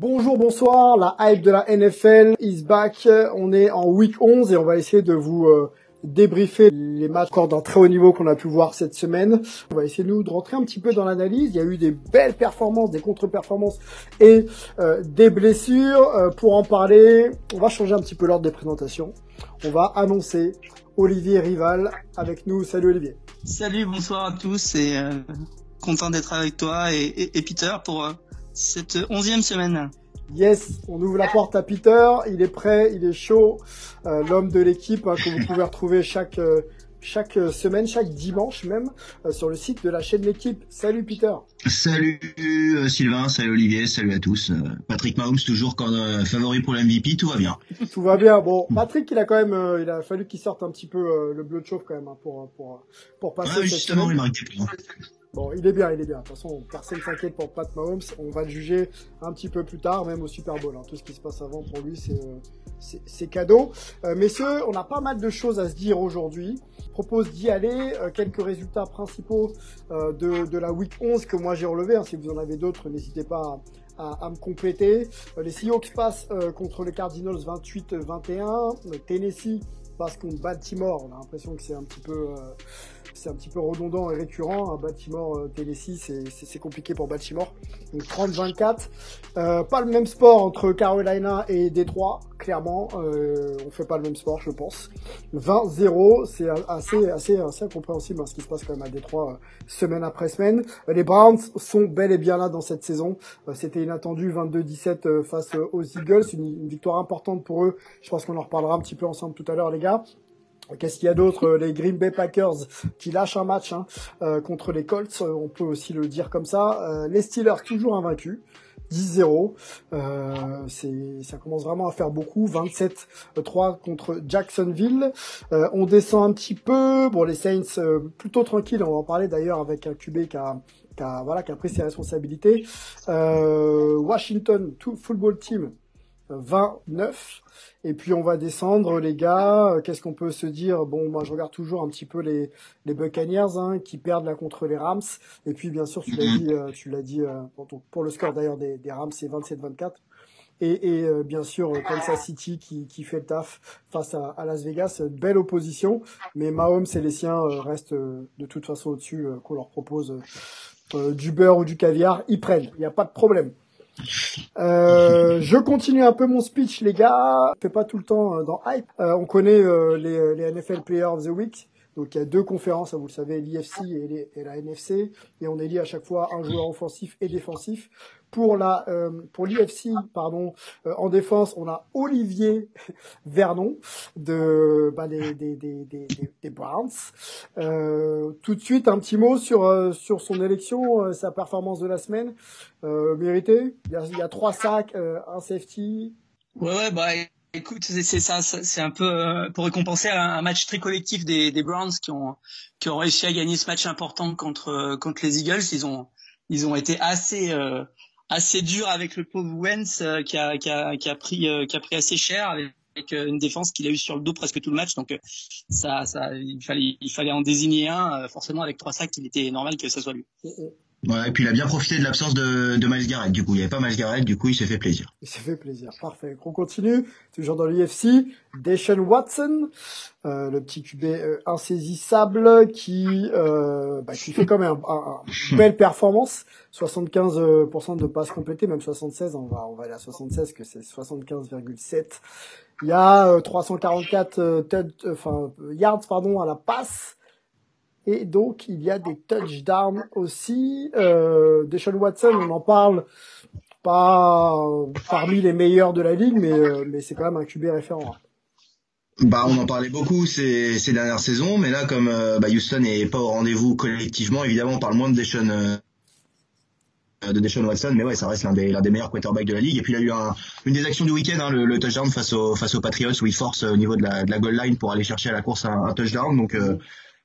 Bonjour, bonsoir, la hype de la NFL is back. On est en week 11 et on va essayer de vous euh, débriefer les matchs encore d'un très haut niveau qu'on a pu voir cette semaine. On va essayer nous de rentrer un petit peu dans l'analyse. Il y a eu des belles performances, des contre-performances et euh, des blessures. Euh, pour en parler, on va changer un petit peu l'ordre des présentations. On va annoncer Olivier Rival avec nous. Salut Olivier. Salut, bonsoir à tous et euh, content d'être avec toi et, et- et Peter pour euh, cette onzième semaine. Yes, on ouvre la porte à Peter. Il est prêt, il est chaud. Euh, L'homme de l'équipe hein, que vous pouvez retrouver chaque euh, chaque semaine, chaque dimanche même, euh, sur le site de la chaîne L'équipe. Salut Peter. Salut euh, Sylvain, salut Olivier, salut à tous. Euh, Patrick Mahomes toujours quand euh, favori pour l'MVP, tout va bien. Tout va bien. Bon, Patrick, il a quand même, euh, il a fallu qu'il sorte un petit peu euh, le bleu de chauffe quand même hein, pour pour pour passer Ouais, cette justement, semaine. il marque des points. Bon, il est bien, il est bien. De toute façon, personne s'inquiète pour Pat Mahomes. On va le juger un petit peu plus tard, même au Super Bowl. hein. Tout ce qui se passe avant pour lui, c'est euh, c'est- c'est cadeau. Euh, messieurs, on a pas mal de choses à se dire aujourd'hui. Je propose d'y aller. Euh, quelques résultats principaux euh, de, de la Week 11 que moi j'ai relevé. hein. Si vous en avez d'autres, n'hésitez pas à, à- me compléter. Euh, les Seahawks passent euh, contre les Cardinals 28-21. Euh, Tennessee passe contre Baltimore. On a l'impression que c'est un petit peu... c'est un petit peu redondant et récurrent. hein. Baltimore, euh, Tennessee, c'est- compliqué pour Baltimore. Donc 30-24. Euh, pas le même sport entre Carolina et Détroit, clairement. Euh, on fait pas le même sport, je pense. 20-0, c'est assez, assez, assez incompréhensible hein, ce qui se passe quand même à Détroit euh, semaine après semaine. Les Browns sont bel et bien là dans cette saison. C'était inattendu 22-17 euh, face aux Eagles, une, une victoire importante pour eux. Je pense qu'on en reparlera un petit peu ensemble tout à l'heure, les gars. Qu'est-ce qu'il y a d'autre Euh, Les Green Bay Packers qui lâchent un match hein, euh, contre les Colts, euh, on peut aussi le dire comme ça. Les Steelers toujours invaincus. 10-0, euh, ça commence vraiment à faire beaucoup. 27-3 contre Jacksonville. On descend un petit peu. Bon, les Saints plutôt tranquilles. On va en parler d'ailleurs avec un QB qui a, voilà, qui a pris ses responsabilités. Washington Football Team 29. Et puis on va descendre, les gars. Euh, Qu'est-ce qu'on peut se dire? Bon, moi je regarde toujours un petit peu les, les Buccaneers hein, qui perdent là contre les Rams. Et puis bien sûr, tu l'as Mhm. dit, euh, tu l'as dit euh, pour, le score d'ailleurs des, des Rams, c'est 27-24. Et, et bien sûr Kansas City qui, qui fait le taf face à, à Las Vegas, belle opposition. Mais Mahomes et les siens restent de toute façon au-dessus, qu'on leur propose du beurre ou du caviar, ils prennent. Il n'y a pas de problème. Euh, je continue un peu mon speech, les gars. Je fais pas tout le temps euh, dans hype. Euh, on connaît euh, les, les NFL Player of the Week. Donc il y a deux conférences, hein, vous le savez, l'IFC et, la NFC, et on élit à chaque fois un joueur offensif et défensif. Pour la euh, pour l'IFC, pardon, euh, en défense, on a Olivier Vernon de bah, des, des, des, des, Browns. Euh, tout de suite, un petit mot sur euh, sur son élection, euh, sa performance de la semaine. Euh, mérité. Il y a, il y a trois sacs, un safety. Ouais, ouais, bah écoute, c'est ça, c'est un peu euh, pour récompenser un, match très collectif des, des Browns qui ont qui ont réussi à gagner ce match important contre euh, contre les Eagles. Ils ont ils ont été assez euh, assez durs avec le pauvre Wentz euh, qui a qui a qui a pris euh, qui a pris assez cher avec avec, euh, une défense qu'il a eu sur le dos presque tout le match. Donc ça ça il fallait il fallait en désigner un. Forcément avec trois sacs, il était normal que ça soit lui. Et puis il a bien profité de l'absence de, de Miles Garrett. Du coup, il n'y avait pas Miles Garrett, du coup, il s'est fait plaisir. Il s'est fait plaisir. Parfait. On continue. Toujours dans l'UFC. Deshaun Watson, euh, le petit QB euh, insaisissable qui, euh, bah, qui fait quand même une belle performance. 75% de passes complétées, même 76. On va, on va aller à 76, que c'est 75,7. Il y a 344 euh, enfin, yards pardon, à la passe. Et donc, il y a des touchdowns aussi. Euh, Deshaun Watson, on en parle pas parmi les meilleurs de la ligue, mais, euh, c'est quand même un QB référent. Bah, on en parlait beaucoup ces, dernières saisons, mais là, comme euh, bah, Houston n'est pas au rendez-vous collectivement, évidemment, on parle moins de Deshaun, euh, de Deshaun Watson, mais ouais, ça reste l'un des, des meilleurs quarterbacks de la ligue. Et puis il a eu un, une des actions du week-end, hein, le, touchdown face aux, face aux Patriots, où il force au niveau de la, de la goal line pour aller chercher à la course un, un touchdown. Donc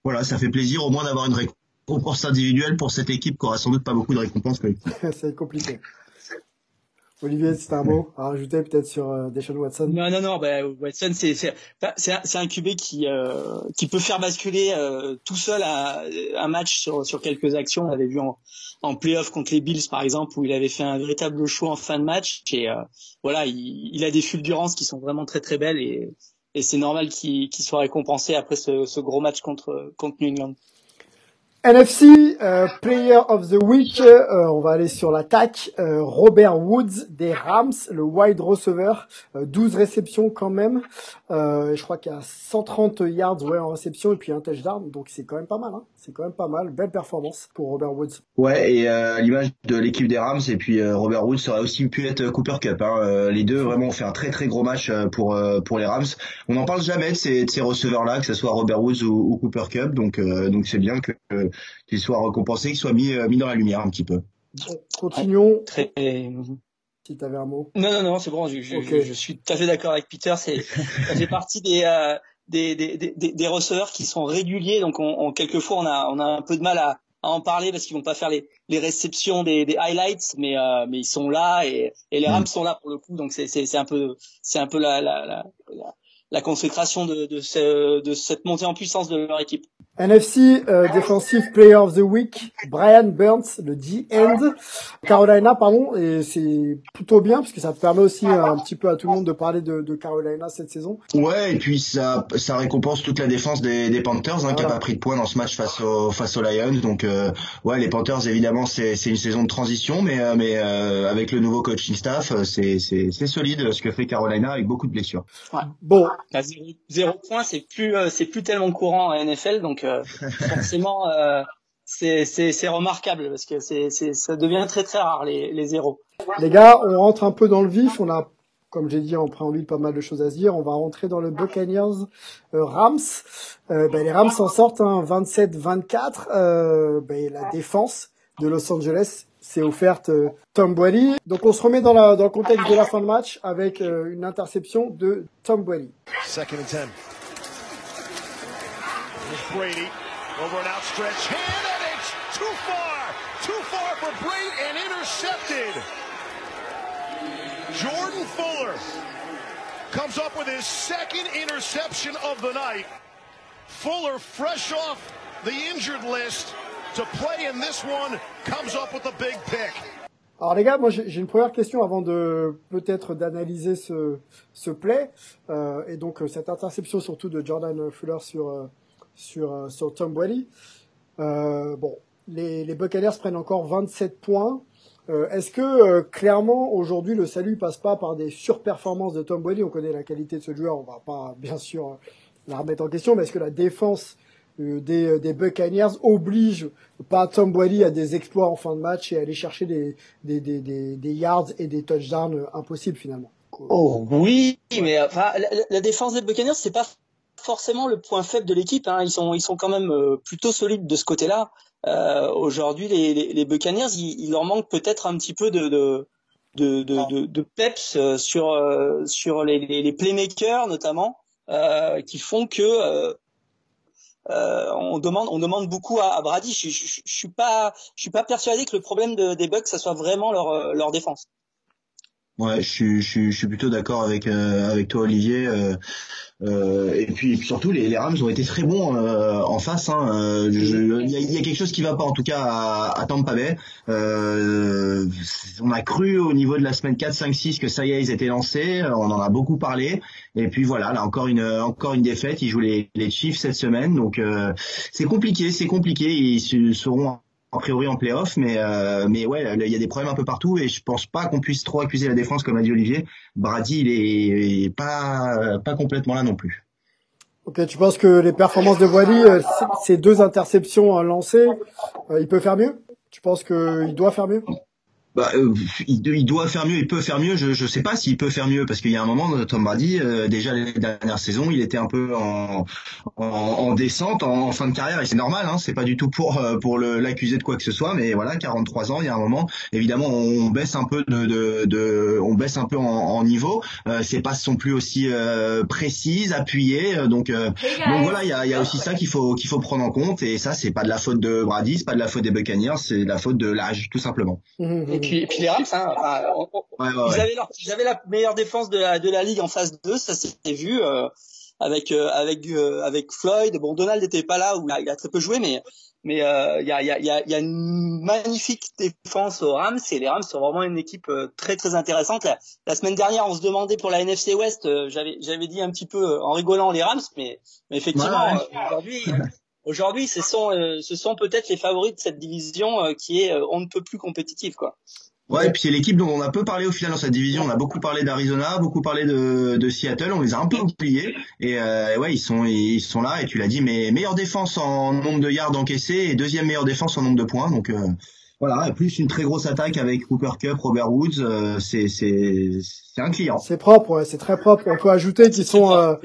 voilà, ça fait plaisir au moins d'avoir une récompense individuelle pour cette équipe qui aura sans doute pas beaucoup de récompenses collectives. c'est compliqué. Olivier, c'est un mot à rajouter peut-être sur euh, Deshaun Watson? Non, non, non. Bah, Watson, c'est c'est c'est un, QB qui euh, qui peut faire basculer euh, tout seul un, un match sur sur quelques actions. On l'avait vu en en playoff contre les Bills par exemple où il avait fait un véritable show en fin de match et euh, voilà, il, il a des fulgurances qui sont vraiment très très belles et et c'est normal qu'il soit récompensé après ce, ce, gros match contre, contre New England. NFC euh, Player of the Week, euh, on va aller sur l'attaque. Euh, Robert Woods des Rams, le wide receiver, 12 réceptions quand même. je crois qu'il y a 130 yards ouais, en réception et puis un touchdown, donc c'est quand même pas mal. Hein. C'est quand même pas mal, belle performance pour Robert Woods. Ouais, et à l'image de l'équipe des Rams, et puis Robert Woods aurait aussi pu être Cooper Cup. Hein. les deux vraiment ont fait un très très gros match pour pour les Rams. On n'en parle jamais de ces, de ces receveurs là, que ce soit Robert Woods ou, ou Cooper Cup, donc donc c'est bien que qu'il soit récompensé, qu'il soit mis, euh, mis dans la lumière un petit peu. Continuons. Très... Si tu avais un mot. Non, non, non, c'est bon, je, je, je, suis tout à fait d'accord avec Peter. C'est, ça fait partie des, euh, des, des, des, des, receveurs qui sont réguliers. Donc, on, on, quelquefois, on a, on a un peu de mal à, à en parler parce qu'ils vont pas faire les, les réceptions des, des highlights, mais, euh, mais ils sont là et, et les Rams mm. sont là pour le coup. Donc, c'est, c'est, c'est un peu, c'est un peu la, la, la, la consécration de, de, ce, de cette montée en puissance de leur équipe. NFC euh, Defensive Player of the Week, Brian Burns, le D-end, Carolina, pardon, et c'est plutôt bien parce que ça permet aussi un petit peu à tout le monde de parler de, de Carolina cette saison. Ouais, et puis ça, ça récompense toute la défense des, des Panthers hein, qui a pas pris de points dans ce match face aux face aux Lions. Donc euh, ouais, les Panthers évidemment c'est une saison de transition, mais euh, mais euh, avec le nouveau coaching staff, c'est solide ce que fait Carolina avec beaucoup de blessures. Ouais. Bon, zéro, zéro point, c'est plus c'est plus tellement courant en NFL, donc euh, forcément euh, c'est c'est remarquable parce que c'est c'est ça devient très très rare les les zéros. Les gars, on rentre un peu dans le vif. On a comme j'ai dit en préambule, pas mal de choses à se dire. On va rentrer dans le Buccaneers euh, Rams. Euh, ben, les Rams s'en sortent hein, 27-24. Euh, ben, la défense de Los Angeles s'est offerte Tom Brady. Donc on se remet dans, le contexte de la fin de match avec une interception de Tom Brady. Second and ten. Brady over an outstretched hand, and it's too far, too far for Brady and intercepted. Jordan Fuller comes up with his second interception of the night. Fuller, fresh off the injured list to play in this one, comes up with a big pick. Alors les gars, moi j'ai une première question avant de peut-être d'analyser ce, ce play euh, et donc cette interception surtout de Jordan Fuller sur euh, sur, euh, sur Tom Brady. Euh, bon, les, les Buccaneers prennent encore 27 points. Euh, est-ce que clairement aujourd'hui le salut passe pas par des surperformances de Tom Brady? On connaît la qualité de ce joueur, on va pas bien sûr la remettre en question, mais est-ce que la défense des, des Buccaneers oblige pas Tom Brady à des exploits en fin de match et à aller chercher des, des, des, des, yards et des touchdowns impossibles finalement Oh oui, mais enfin, la, la défense des Buccaneers c'est pas forcément le point faible de l'équipe. Hein. Ils sont ils sont quand même euh, plutôt solides de ce côté-là. Euh, Aujourd'hui, les, les, les, Buccaneers, il, leur manque peut-être un petit peu de de, de, de, de peps euh, sur euh, sur les, les, playmakers notamment, euh, qui font que euh, on demande on demande beaucoup à, à Brady. Je, suis pas je suis pas persuadé que le problème de, des Bucks ça soit vraiment leur leur défense. Ouais, je suis, je je suis plutôt d'accord avec avec toi Olivier. Euh, et, puis, surtout, les, les, Rams ont été très bons euh, en face. Hein. Euh, il y, a, y, a, quelque chose qui va pas, en tout cas, à, à Tampa Bay. Euh, on a cru au niveau de la semaine 4, 5, 6 que ça y est, ils étaient lancés. On en a beaucoup parlé. Et puis voilà, là encore une encore une défaite. Ils jouent les, les Chiefs cette semaine, donc c'est compliqué, c'est compliqué. Ils seront a priori en playoff, mais euh, mais ouais, il y a des problèmes un peu partout et je pense pas qu'on puisse trop accuser la défense comme a dit Olivier. Brady, il est, pas pas complètement là non plus. Ok, tu penses que les performances de Brady, euh, ces deux interceptions lancées, euh, il peut faire mieux? Tu penses qu'il doit faire mieux? Bah, euh, il, doit faire mieux, il peut faire mieux. Je je sais pas s'il peut faire mieux parce qu'il y a un moment, Tom Brady, euh, déjà les dernières saisons, il était un peu en, en, en descente, en, fin de carrière et c'est normal. Hein, c'est pas du tout pour euh, pour l'accuser de quoi que ce soit, mais voilà, 43 ans, il y a un moment, évidemment, on baisse un peu de, de, de on baisse un peu en, en niveau. Euh, ses passes sont plus aussi précises, appuyées. Donc donc voilà, il y a, il y a aussi ça qu'il faut qu'il faut prendre en compte et ça c'est pas de la faute de Brady, c'est pas de la faute des Buccaneers, c'est de la faute de l'âge tout simplement. Mmh, mmh, puis, puis les Rams, hein, ils, Avaient leur, ils, avaient la meilleure défense de la, de la ligue en phase 2, ça s'est vu euh, avec euh, avec euh, avec Floyd. Bon, Donald n'était pas là, où il a, très peu joué, mais mais il y, a, y, a, y a une magnifique défense aux Rams et les Rams sont vraiment une équipe très très intéressante. La, semaine dernière, on se demandait pour la NFC West, j'avais j'avais dit un petit peu en rigolant les Rams, mais, mais effectivement aujourd'hui aujourd'hui, ce sont, ce sont peut-être les favoris de cette division qui est on ne peut plus compétitive, quoi. Ouais, et puis c'est l'équipe dont on a peu parlé au final dans cette division. On a beaucoup parlé d'Arizona, beaucoup parlé de, de, Seattle. On les a un peu oubliés. Et euh, ouais, ils sont ils sont là. Et tu l'as dit, mais meilleure défense en nombre de yards encaissés et deuxième meilleure défense en nombre de points. Donc euh, voilà, plus une très grosse attaque avec Cooper Cup, Robert Woods, euh, c'est c'est c'est un client. C'est propre, ouais, c'est très propre. On peut ajouter qu'ils sont euh,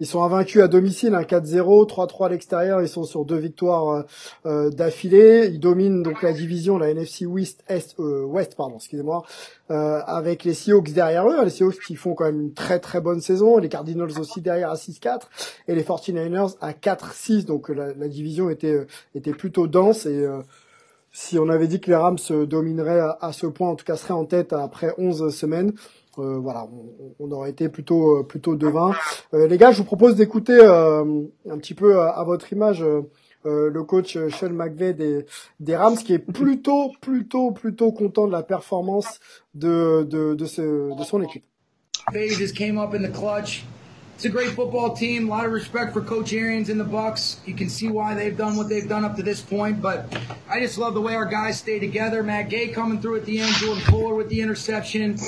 ils sont invaincus à domicile, un 4-0, 3-3 à l'extérieur. Ils sont sur deux victoires euh, euh, d'affilée. Ils dominent donc la division, la NFC West, Est, West, pardon, excusez-moi, avec les Seahawks derrière eux. Les Seahawks qui font quand même une très très bonne saison. Les Cardinals aussi derrière à 6-4 et les 49ers à 4-6. Donc la, la, division était était plutôt dense et si on avait dit que les Rams domineraient à, ce point, en tout cas seraient en tête après 11 semaines, euh, voilà, on, aurait été plutôt euh, plutôt devin. Euh, les gars, je vous propose d'écouter un petit peu à, votre image le coach Sean McVay des, des Rams, qui est plutôt plutôt plutôt content de la performance de de, de, ce, de son équipe. came up in the clutch. It's a great football team. A lot of respect for Coach Arians and the Bucks. You can see why they've done what they've done up to this point. But I just love the way our guys stay together. Matt Gay coming through at the end, Jordan Fuller with the interception.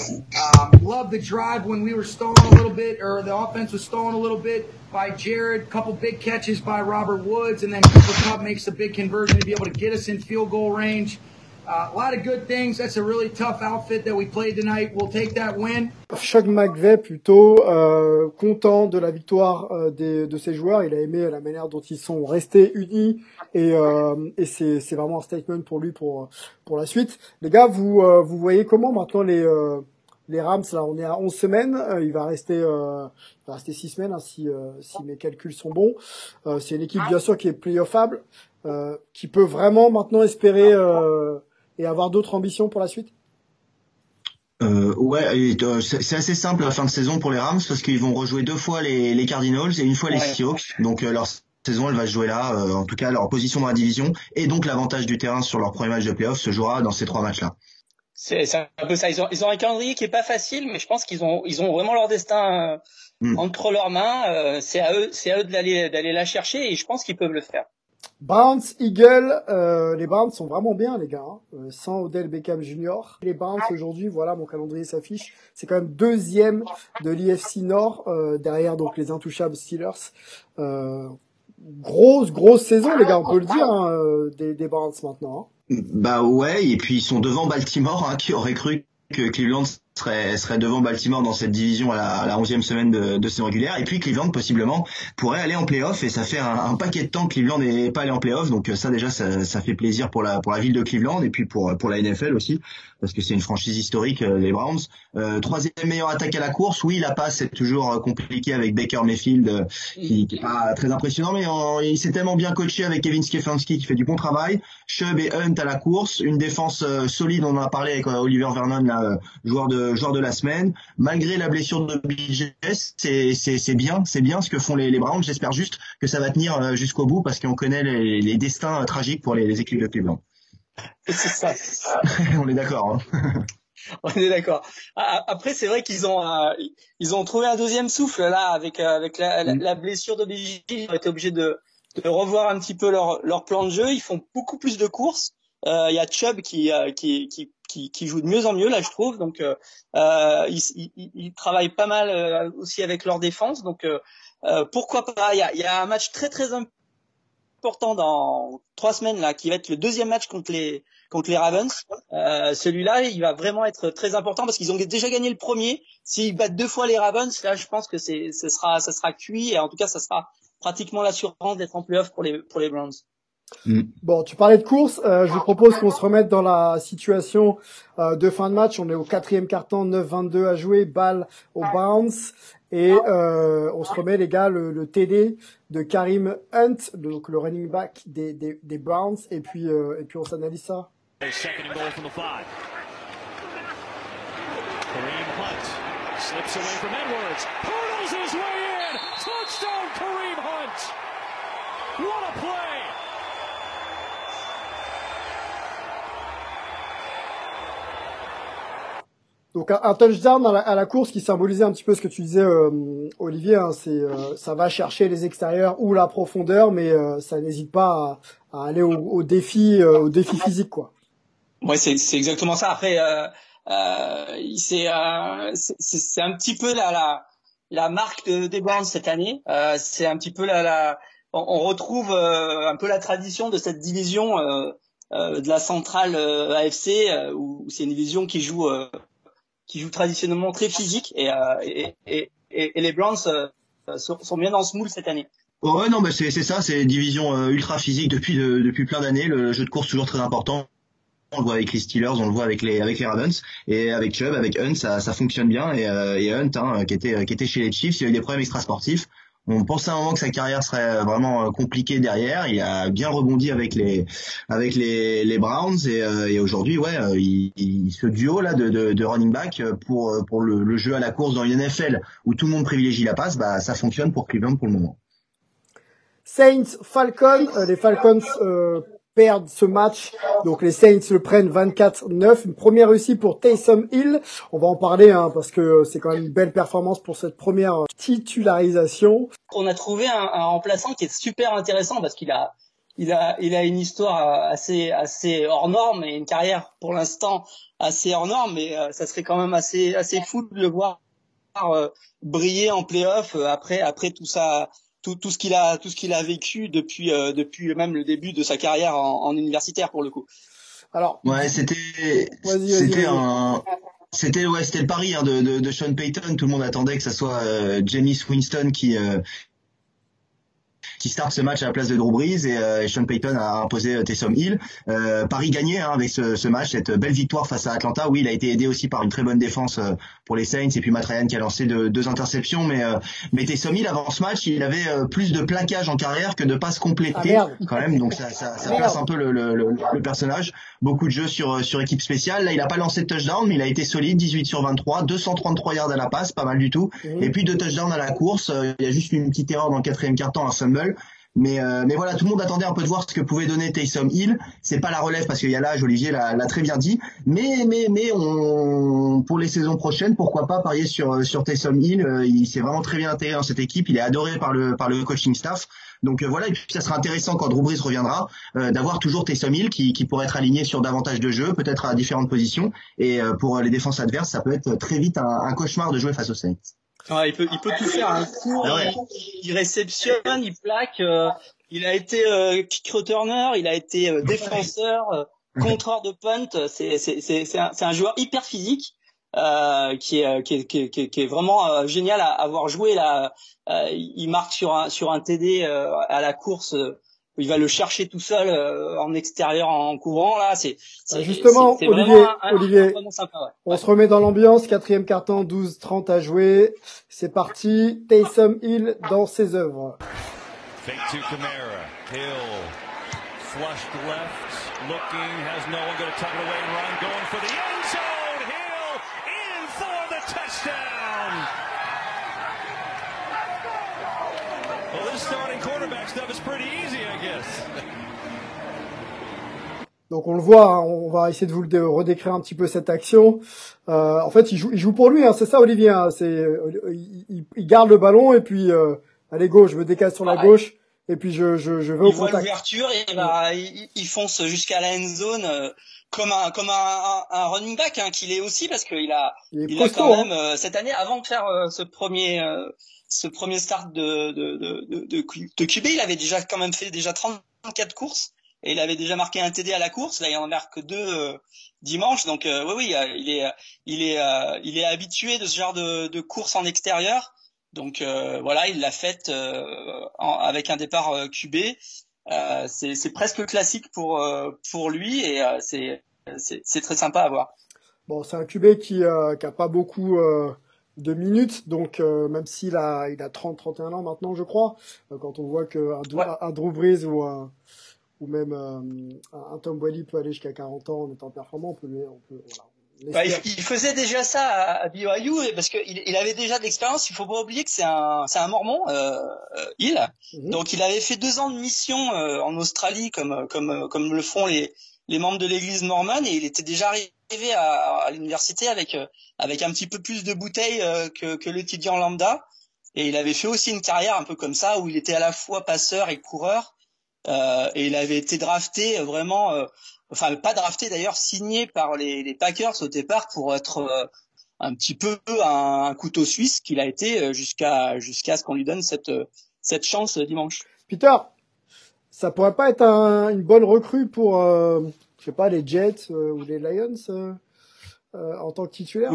Um, love the drive when we were stalling a little bit, or the offense was stalling a little bit by Jared. Couple big catches by Robert Woods, and then Cooper Cup makes a big conversion to be able to get us in field goal range. Uh, a lot of good things. That's a really tough outfit that we played tonight. We'll take that win. Chuck McVeigh plutôt euh, content de la victoire euh, des, de ses joueurs. Il a aimé la manière dont ils sont restés unis et, euh, et c'est, c'est vraiment un statement pour lui pour pour la suite. Les gars, vous euh, vous voyez comment maintenant les euh, les Rams là, on est à 11 semaines. il va rester il va rester 6 semaines hein, si si mes calculs sont bons. c'est une équipe bien sûr qui est playoffable, qui peut vraiment maintenant espérer et avoir d'autres ambitions pour la suite? Euh, ouais, euh, c'est assez simple la fin de saison pour les Rams parce qu'ils vont rejouer deux fois les, les Cardinals et une fois les Seahawks. Donc euh, leur saison, elle va se jouer là. Euh, en tout cas, leur position dans la division et donc l'avantage du terrain sur leur premier match de playoff se jouera dans ces trois matchs-là. C'est un peu ça. Ils ont, ils ont un calendrier qui est pas facile, mais je pense qu'ils ont, ils ont vraiment leur destin hmm. entre leurs mains. c'est à eux, c'est à eux d'aller, d'aller la chercher et je pense qu'ils peuvent le faire. Browns, Eagle, euh, les Browns sont vraiment bien les gars, hein. euh, sans Odell Beckham Jr. Les Browns aujourd'hui, voilà mon calendrier s'affiche, c'est quand même deuxième de l'IFC Nord, euh, derrière donc les intouchables Steelers. Euh, grosse grosse saison les gars, on peut le dire hein, euh, des, des maintenant. Hein. Bah ouais, et puis ils sont devant Baltimore, hein, qui aurait cru que Cleveland serait, serait devant Baltimore dans cette division à la, à la 11e semaine de, de saison régulière. Et puis Cleveland, possiblement, pourrait aller en playoff. Et ça fait un, un paquet de temps que Cleveland n'est pas allé en playoff. Donc ça, déjà, ça, ça, fait plaisir pour la, pour la ville de Cleveland et puis pour, pour la NFL aussi, parce que c'est une franchise historique, euh, les Browns. Euh, troisième meilleure attaque à la course. Oui, la passe, c'est toujours euh, compliqué avec Baker Mayfield, euh, qui, qui est pas très impressionnant, mais il s'est tellement bien coaché avec Kevin Stefanski qui fait du bon travail. Chubb et Hunt à la course. Une défense solide, on en a parlé avec Oliver Vernon, là, joueur de joueur de la semaine. Malgré la blessure de BJ, c'est c'est bien, c'est bien ce que font les, les Browns. J'espère juste que ça va tenir jusqu'au bout parce qu'on connaît les, les destins tragiques pour les, les équipes de Cleveland. C'est ça. On est d'accord. Hein. On est d'accord. Après, c'est vrai qu'ils ont euh, ils ont trouvé un deuxième souffle là avec euh, avec la, la, mm. blessure de BJ. Ils ont été obligés de, de revoir un petit peu leur leur plan de jeu. Ils font beaucoup plus de courses. Euh, il y a Chubb qui, qui, qui qui, qui joue de mieux en mieux là, je trouve. Donc euh, ils, ils, ils, travaillent pas mal aussi avec leur défense. Donc pourquoi pas? Il y a, y a un match très très important dans trois semaines là, qui va être le deuxième match contre les contre les Ravens. Euh, celui-là, il va vraiment être très important parce qu'ils ont déjà gagné le premier. S'ils battent deux fois les Ravens, là, je pense que c'est, ce sera, ça sera cuit et en tout cas, ça sera pratiquement l'assurance d'être en playoff pour les pour les Browns. Mm. Bon, tu parlais de course. Euh, je vous propose qu'on se remette dans la situation euh, de fin de match. On est au quatrième carton, 9-22 à jouer, balle au bounce. Et euh, on se remet, les gars, le, le, TD de Karim Hunt, donc le running back des, des, des Browns. Et puis, euh, et puis on s'analyse ça. Second and goal from the five. Kareem Hunt slips away from Edwards, hurdles his way in. Touchdown, Kareem Hunt. What a play! Donc un, touchdown à la, à la, course qui symbolisait un petit peu ce que tu disais, euh, Olivier. Hein, c'est euh, ça va chercher les extérieurs ou la profondeur, mais euh, ça n'hésite pas à, à aller au, au défi, euh, au défi physique, quoi. Ouais, c'est c'est exactement ça. Après, euh, euh, c'est c'est un petit peu la la, la marque de, des Browns cette année. C'est un petit peu la, la on, on retrouve un peu la tradition de cette division de la centrale AFC où c'est une division qui joue qui joue traditionnellement très physique et et, et, et, les Browns sont, sont bien dans ce moule cette année. Ouais, non, mais c'est c'est ça, c'est division ultra physique depuis depuis plein d'années. Le jeu de course toujours très important on le voit avec les Steelers, on le voit avec les avec les Ravens et avec Chubb, avec Hunt, ça, ça fonctionne bien et, euh, et Hunt hein, qui était qui était chez les Chiefs, il a eu des problèmes extrasportifs. On pensait à un moment que sa carrière serait vraiment compliquée derrière. Il a bien rebondi avec les avec les, les Browns et, euh, et aujourd'hui, ouais, euh, il, ce duo là de, de, de, running back pour pour le, le, jeu à la course dans une NFL où tout le monde privilégie la passe, bah ça fonctionne pour Cleveland pour le moment. Saints Falcons, les Falcons perdent ce match. Donc les Saints le prennent 24-9. Une première réussite pour Taysom Hill. On va en parler hein, parce que c'est quand même une belle performance pour cette première titularisation. On a trouvé un, un remplaçant qui est super intéressant parce qu'il a il a, il a une histoire assez, assez hors norme et une carrière pour l'instant assez hors norme, mais euh, ça serait quand même assez, assez fou de le voir euh, briller en playoff euh, après, après tout ça, tout, tout ce qu'il a tout ce qu'il a vécu depuis euh, depuis même le début de sa carrière en, en universitaire pour le coup. Alors ouais c'était c'était un c'était ouais c'était le pari hein, de, de, de, Sean Payton tout le monde attendait que ça soit euh, James Winston qui euh, qui start ce match à la place de Drew Brees et, euh, Sean Payton a imposé euh, Taysom Hill. Euh, Paris gagnait hein, avec ce, ce, match, cette belle victoire face à Atlanta. Oui, il a été aidé aussi par une très bonne défense euh, pour les Saints et puis Matt Ryan qui a lancé de, deux interceptions. Mais, euh, mais Taysom Hill avant ce match, il avait plus de plaquages en carrière que de passes complétées ah, quand même. Donc ça, ça, ça place un peu le, le, le, personnage. Beaucoup de jeux sur sur équipe spéciale. Là, il a pas lancé de touchdown, mais il a été solide, 18 sur 23, 233 yards à la passe, pas mal du tout. Et puis deux touchdowns à la course. Il y a juste une petite erreur dans le quatrième quart-temps, un fumble. Mais, euh, mais voilà, tout le monde attendait un peu de voir ce que pouvait donner Taysom Hill. C'est pas la relève parce qu'il y a l'âge, Olivier l'a très bien dit. Mais, mais, mais on, pour les saisons prochaines, pourquoi pas parier sur, sur Taysom Hill. Euh, il s'est vraiment très bien intégré dans cette équipe. Il est adoré par le, par le coaching staff. Donc euh, voilà, et puis ça sera intéressant quand Drew Brees reviendra d'avoir toujours Taysom Hill qui, qui pourrait être aligné sur davantage de jeux, peut-être à différentes positions. Et pour les défenses adverses, ça peut être très vite un cauchemar de jouer face aux Saints. Il peut, il peut tout faire. Un coup, ah il réceptionne, il plaque. Euh, il a été euh, kick returner, il a été euh, défenseur, euh, contreur de punt. C'est, c'est, c'est, c'est un, un, joueur hyper physique. qui est, qui, est, qui, est, qui est vraiment génial à avoir joué là. il marque sur un sur un TD à la course il va le chercher tout seul euh, en extérieur en courant là c'est bah, justement Olivier Olivier on se remet dans l'ambiance quatrième carton 12 30 à jouer. C'est parti Taysom Hill dans ses œuvres. Fake to Camara. Hill flushed left looking has no one going to tuck it away and run going for the end Donc on le voit, hein, on va essayer de vous le redécrire un petit peu cette action. Euh, en fait, il joue, il joue pour lui, hein, c'est ça Olivier. Hein, c'est, euh, il, il, garde le ballon et puis euh, allez gauche, je me décale sur la gauche et puis je, je, je vais il au contact. l'ouverture et bah, il, il, fonce jusqu'à la end zone euh, comme un comme un, un, running back hein, qu'il est aussi parce qu'il a il, il a quand même hein. euh, cette année avant de faire ce premier ce premier start de de, de, de, de QB, il avait déjà quand même fait déjà 34 courses et il avait déjà marqué un TD à la course. Là, il en marque deux euh, dimanche. Donc euh, oui, oui, euh, il est, il est, il est habitué de ce genre de, de course en extérieur. Donc voilà, il l'a faite avec un départ QB. c'est presque classique pour pour lui et c'est c'est très sympa à voir. Bon, c'est un QB qui euh, qui a pas beaucoup de minutes, donc même s'il a il a 30 31 ans maintenant, je crois, quand on voit que un, ouais. un Drew Brees ou un ou même euh, un Tom Brady peut aller jusqu'à 40 ans en étant performant, on peut, on peut voilà. Bah, il, faisait déjà ça à, BYU parce qu'il il avait déjà de l'expérience. Il faut pas oublier que c'est un c'est un Mormon, euh, euh il. Mhm. Donc il avait fait deux ans de mission euh, en Australie comme comme comme le font les les membres de l'Église mormone et il était déjà arrivé à, à l'université avec avec un petit peu plus de bouteilles que que l'étudiant lambda. Et il avait fait aussi une carrière un peu comme ça où il était à la fois passeur et coureur euh, et il avait été drafté vraiment, euh, enfin pas drafté d'ailleurs, signé par les, Packers au départ pour être euh, un petit peu un, couteau suisse qu'il a été jusqu'à jusqu'à ce qu'on lui donne cette cette chance dimanche. Peter, ça pourrait pas être un, une bonne recrue pour, je sais pas, les Jets ou les Lions en tant que titulaire?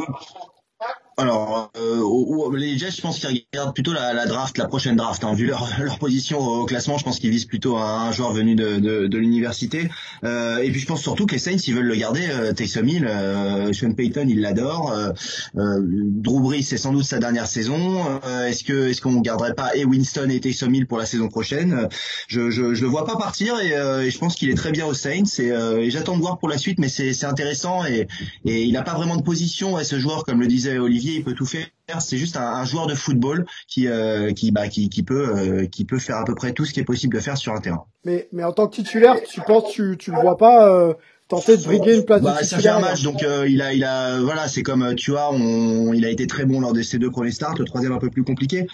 Alors, euh, les Jets, je pense qu'ils regardent plutôt la, la, draft, la prochaine draft. Hein. Vu leur, leur, position au classement, je pense qu'ils visent plutôt un, un joueur venu de, de, de l'université. Euh, et puis, je pense surtout que les Saints, ils veulent le garder. Euh, Taysom Hill, euh, Sean Payton, il l'adore. Euh, euh, Drew Brees, c'est sans doute sa dernière saison. Est-ce que est-ce qu'on garderait pas et Winston et Taysom Hill pour la saison prochaine? Je, je, je le vois pas partir et, et je pense qu'il est très bien aux Saints. Et, et j'attends de voir pour la suite, mais c'est intéressant et, et il n'a pas vraiment de position. Et ce joueur, comme le disait Olivier il peut tout faire. C'est juste un, joueur de football qui euh, qui bah qui, qui peut euh, qui peut faire à peu près tout ce qui est possible de faire sur un terrain. Mais mais en tant que titulaire, tu penses tu tu le vois pas euh, tenter de briguer une place bah, de fait un match, donc il a il a voilà, c'est comme tu vois, on, il a été très bon lors de ses deux premiers starts, le troisième un peu plus compliqué.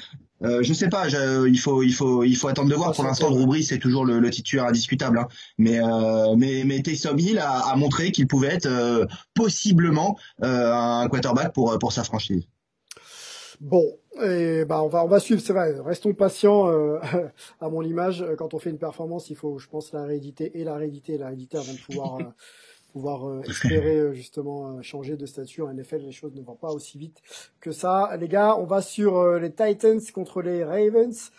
Euh, je sais pas, je, il faut il faut il faut attendre de voir. Pour l'instant, Drew c'est toujours le, le, titulaire indiscutable. Hein. Mais euh, mais mais Taysom Hill a, a montré qu'il pouvait être possiblement un quarterback pour pour sa franchise. Bon, et bah on va on va suivre, c'est vrai. Restons patients. Euh, à mon image, quand on fait une performance, il faut, je pense, la rééditer et la rééditer et la rééditer avant de pouvoir euh, pouvoir euh, espérer justement changer de statut en NFL. Les choses ne vont pas aussi vite que ça. Les gars, on va sur les Titans contre les Ravens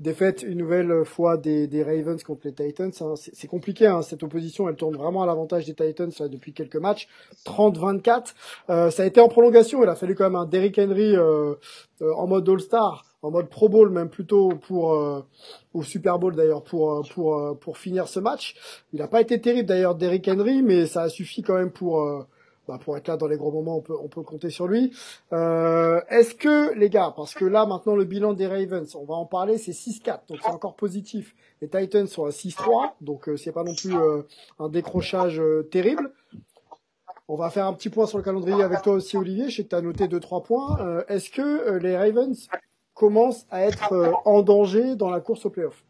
défaite une nouvelle fois des, des Ravens contre les Titans. Hein. C'est compliqué, hein, cette opposition, elle tourne vraiment à l'avantage des Titans là, depuis quelques matchs. 30-24. Euh, ça a été en prolongation, il a fallu quand même un Derrick Henry euh, euh, en mode All-Star, en mode Pro Bowl même plutôt pour au Super Bowl d'ailleurs pour pour pour finir ce match. Il n'a pas été terrible d'ailleurs Derrick Henry, mais ça a suffi quand même pour bah, pour être là dans les gros moments, on peut, on peut compter sur lui. Euh, Est-ce que, les gars, parce que là, maintenant, le bilan des Ravens, on va en parler, c'est 6-4, donc c'est encore positif. Les Titans sont à 6-3, donc euh, c'est pas non plus euh, un décrochage euh, terrible. On va faire un petit point sur le calendrier avec toi aussi, Olivier. Je sais que tu as noté 2-3 points. Euh, est-ce que les Ravens commencent à être en danger dans la course au playoff?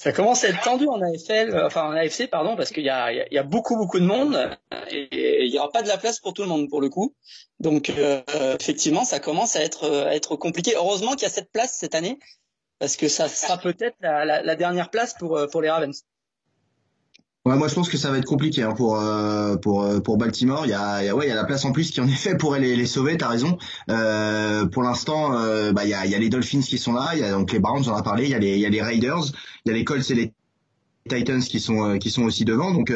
Ça commence à être tendu en AFL, euh, enfin en AFC pardon, parce qu'il y y a beaucoup beaucoup de monde et il y aura pas de la place pour tout le monde pour le coup. Donc euh, effectivement, ça commence à être à être compliqué. Heureusement qu'il y a cette place cette année, parce que ça sera peut-être la, la, dernière place pour euh, pour les Ravens. Ouais, moi je pense que ça va être compliqué hein, pour euh, pour euh, pour Baltimore. Il y a, y a ouais, il y a la place en plus qui en effet pourrait les, les sauver. T'as raison. Euh, pour l'instant, euh, bah il y a, y a les Dolphins qui sont là. Il y a donc les Browns, on en a parlé. Il y a les il y a les Raiders. Il y a les Colts et les Titans qui sont qui sont aussi devant. Donc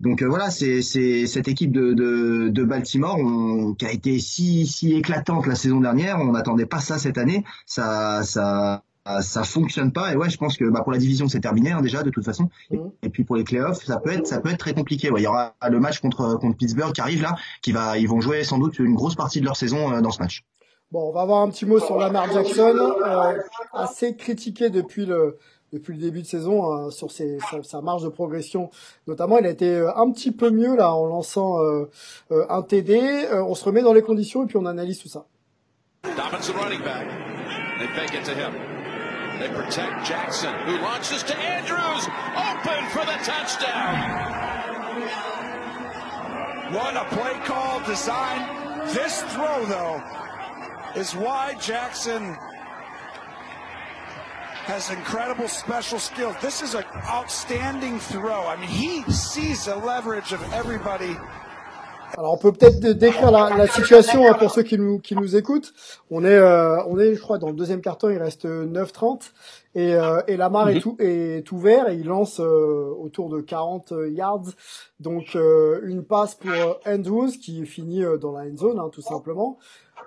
donc voilà, c'est c'est cette équipe de de, de Baltimore on, qui a été si si éclatante la saison dernière. On n'attendait pas ça cette année. Ça ça ça fonctionne pas et ouais je pense que bah, pour la division c'est terminé hein, déjà de toute façon mhm. et, puis pour les playoffs ça peut être ça peut être très compliqué ouais il y aura le match contre contre Pittsburgh qui arrive là qui va ils vont jouer sans doute une grosse partie de leur saison euh, dans ce match Bon, on va avoir un petit mot sur Lamar Jackson, euh, assez critiqué depuis le depuis le début de saison hein, sur ses, sa, sa, marge de progression. Notamment, il a été euh, un petit peu mieux là en lançant euh, euh, un TD. Euh, on se remet dans les conditions et puis on analyse tout ça. Robinson running back. They fake it to him. They protect Jackson, who launches to Andrews, open for the touchdown. What a play call design. This throw, though, is why Jackson has incredible special skills. This is an outstanding throw. I mean, he sees the leverage of everybody. Alors on peut peut-être décrire la, la situation hein, pour ceux qui nous, qui nous écoutent. On est, euh, on est, je crois, dans le deuxième carton, il reste 9-30 et, euh, et Lamar mm -hmm. est, tout, est ouvert et il lance euh, autour de 40 yards. Donc euh, une passe pour Andrews qui finit euh, dans la end zone, hein, tout simplement.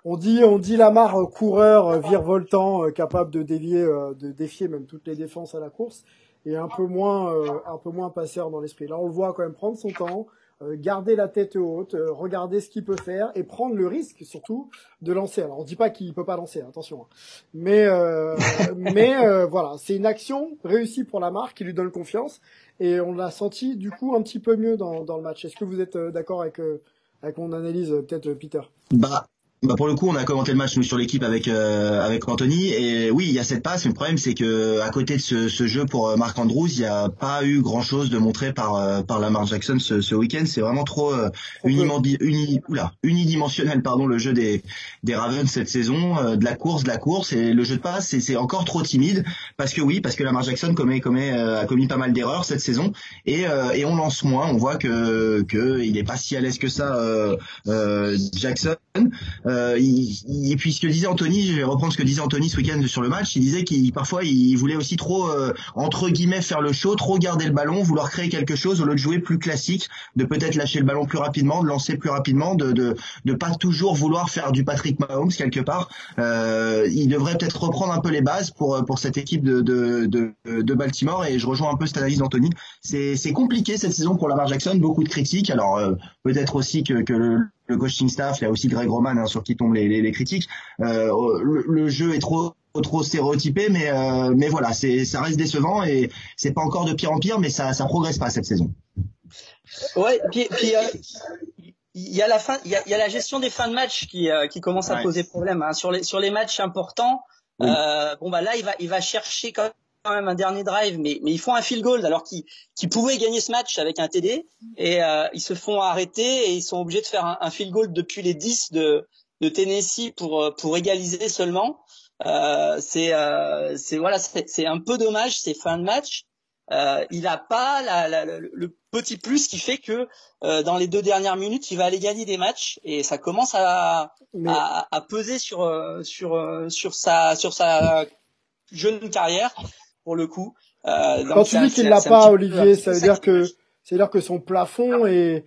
On dit, on dit Lamar euh, coureur virevoltant, capable de dévier, de défier même toutes les défenses à la course et un peu moins, un peu moins passeur dans l'esprit. Là, on le voit quand même prendre son temps euh, garder la tête haute, euh, regarder ce qu'il peut faire et prendre le risque surtout de lancer. Alors on dit pas qu'il peut pas lancer, attention. Hein. Mais euh, mais euh, voilà, c'est une action réussie pour la marque qui lui donne confiance et on l'a senti du coup un petit peu mieux dans, dans le match. Est-ce que vous êtes d'accord avec avec mon analyse peut-être Peter? Bah bah pour le coup, on a commenté le match nous sur l'équipe avec euh, avec Anthony et oui, il y a cette passe. Mais le problème, c'est que à côté de ce, ce jeu pour euh, Marc Andrews, il n'y a pas eu grand chose de montré par euh, par Lamar Jackson ce, ce week-end. C'est vraiment trop euh, uniment, uni, oula, unidimensionnel pardon le jeu des des Ravens cette saison, euh, de la course, de la course et le jeu de passe, c'est encore trop timide parce que oui, parce que Lamar Jackson commet commet a commis pas mal d'erreurs cette saison et et on lance moins. On voit que que il est pas si à l'aise que ça Jackson. Euh, et puis ce que disait Anthony, je vais reprendre ce que disait Anthony ce week-end sur le match, il disait qu'il parfois il voulait aussi trop euh, entre guillemets faire le show, trop garder le ballon, vouloir créer quelque chose au lieu de jouer plus classique, de peut-être lâcher le ballon plus rapidement, de lancer plus rapidement, de de, de pas toujours vouloir faire du Patrick Mahomes quelque part. Euh, il devrait peut-être reprendre un peu les bases pour pour cette équipe de de, de, de Baltimore et je rejoins un peu cette analyse d'Anthony. C'est c'est compliqué cette saison pour Lamar Jackson, beaucoup de critiques. Alors euh, peut-être aussi que que le le coaching staff, il y a aussi Greg Roman hein, sur qui tombent les, les, les critiques. Euh, le, le, jeu est trop trop stéréotypé, mais euh, mais voilà, c'est ça reste décevant et c'est pas encore de pire en pire, mais ça ça progresse pas cette saison. Ouais, puis, puis euh, il y a la fin, il y a, il y a la gestion des fins de match qui qui commence à ouais. poser problème hein. sur les sur les matchs importants. Oui. Bon bah là il va il va chercher quand quand même un dernier drive, mais, mais ils font un field goal alors qu'ils qu pouvaient gagner ce match avec un TD et euh, ils se font arrêter et ils sont obligés de faire un, un field goal depuis les 10 de, de Tennessee pour pour égaliser seulement. Euh, c'est euh, c'est voilà c'est un peu dommage ces fins de match. Euh, il a pas la, la, le petit plus qui fait que euh, dans les deux dernières minutes il va aller gagner des matchs et ça commence à, mais... à, à, peser sur sur sur sa sur sa jeune carrière pour le coup. Euh, Quand tu dis qu'il l'a pas, Olivier, ça veut dire que c'est dire que son plafond est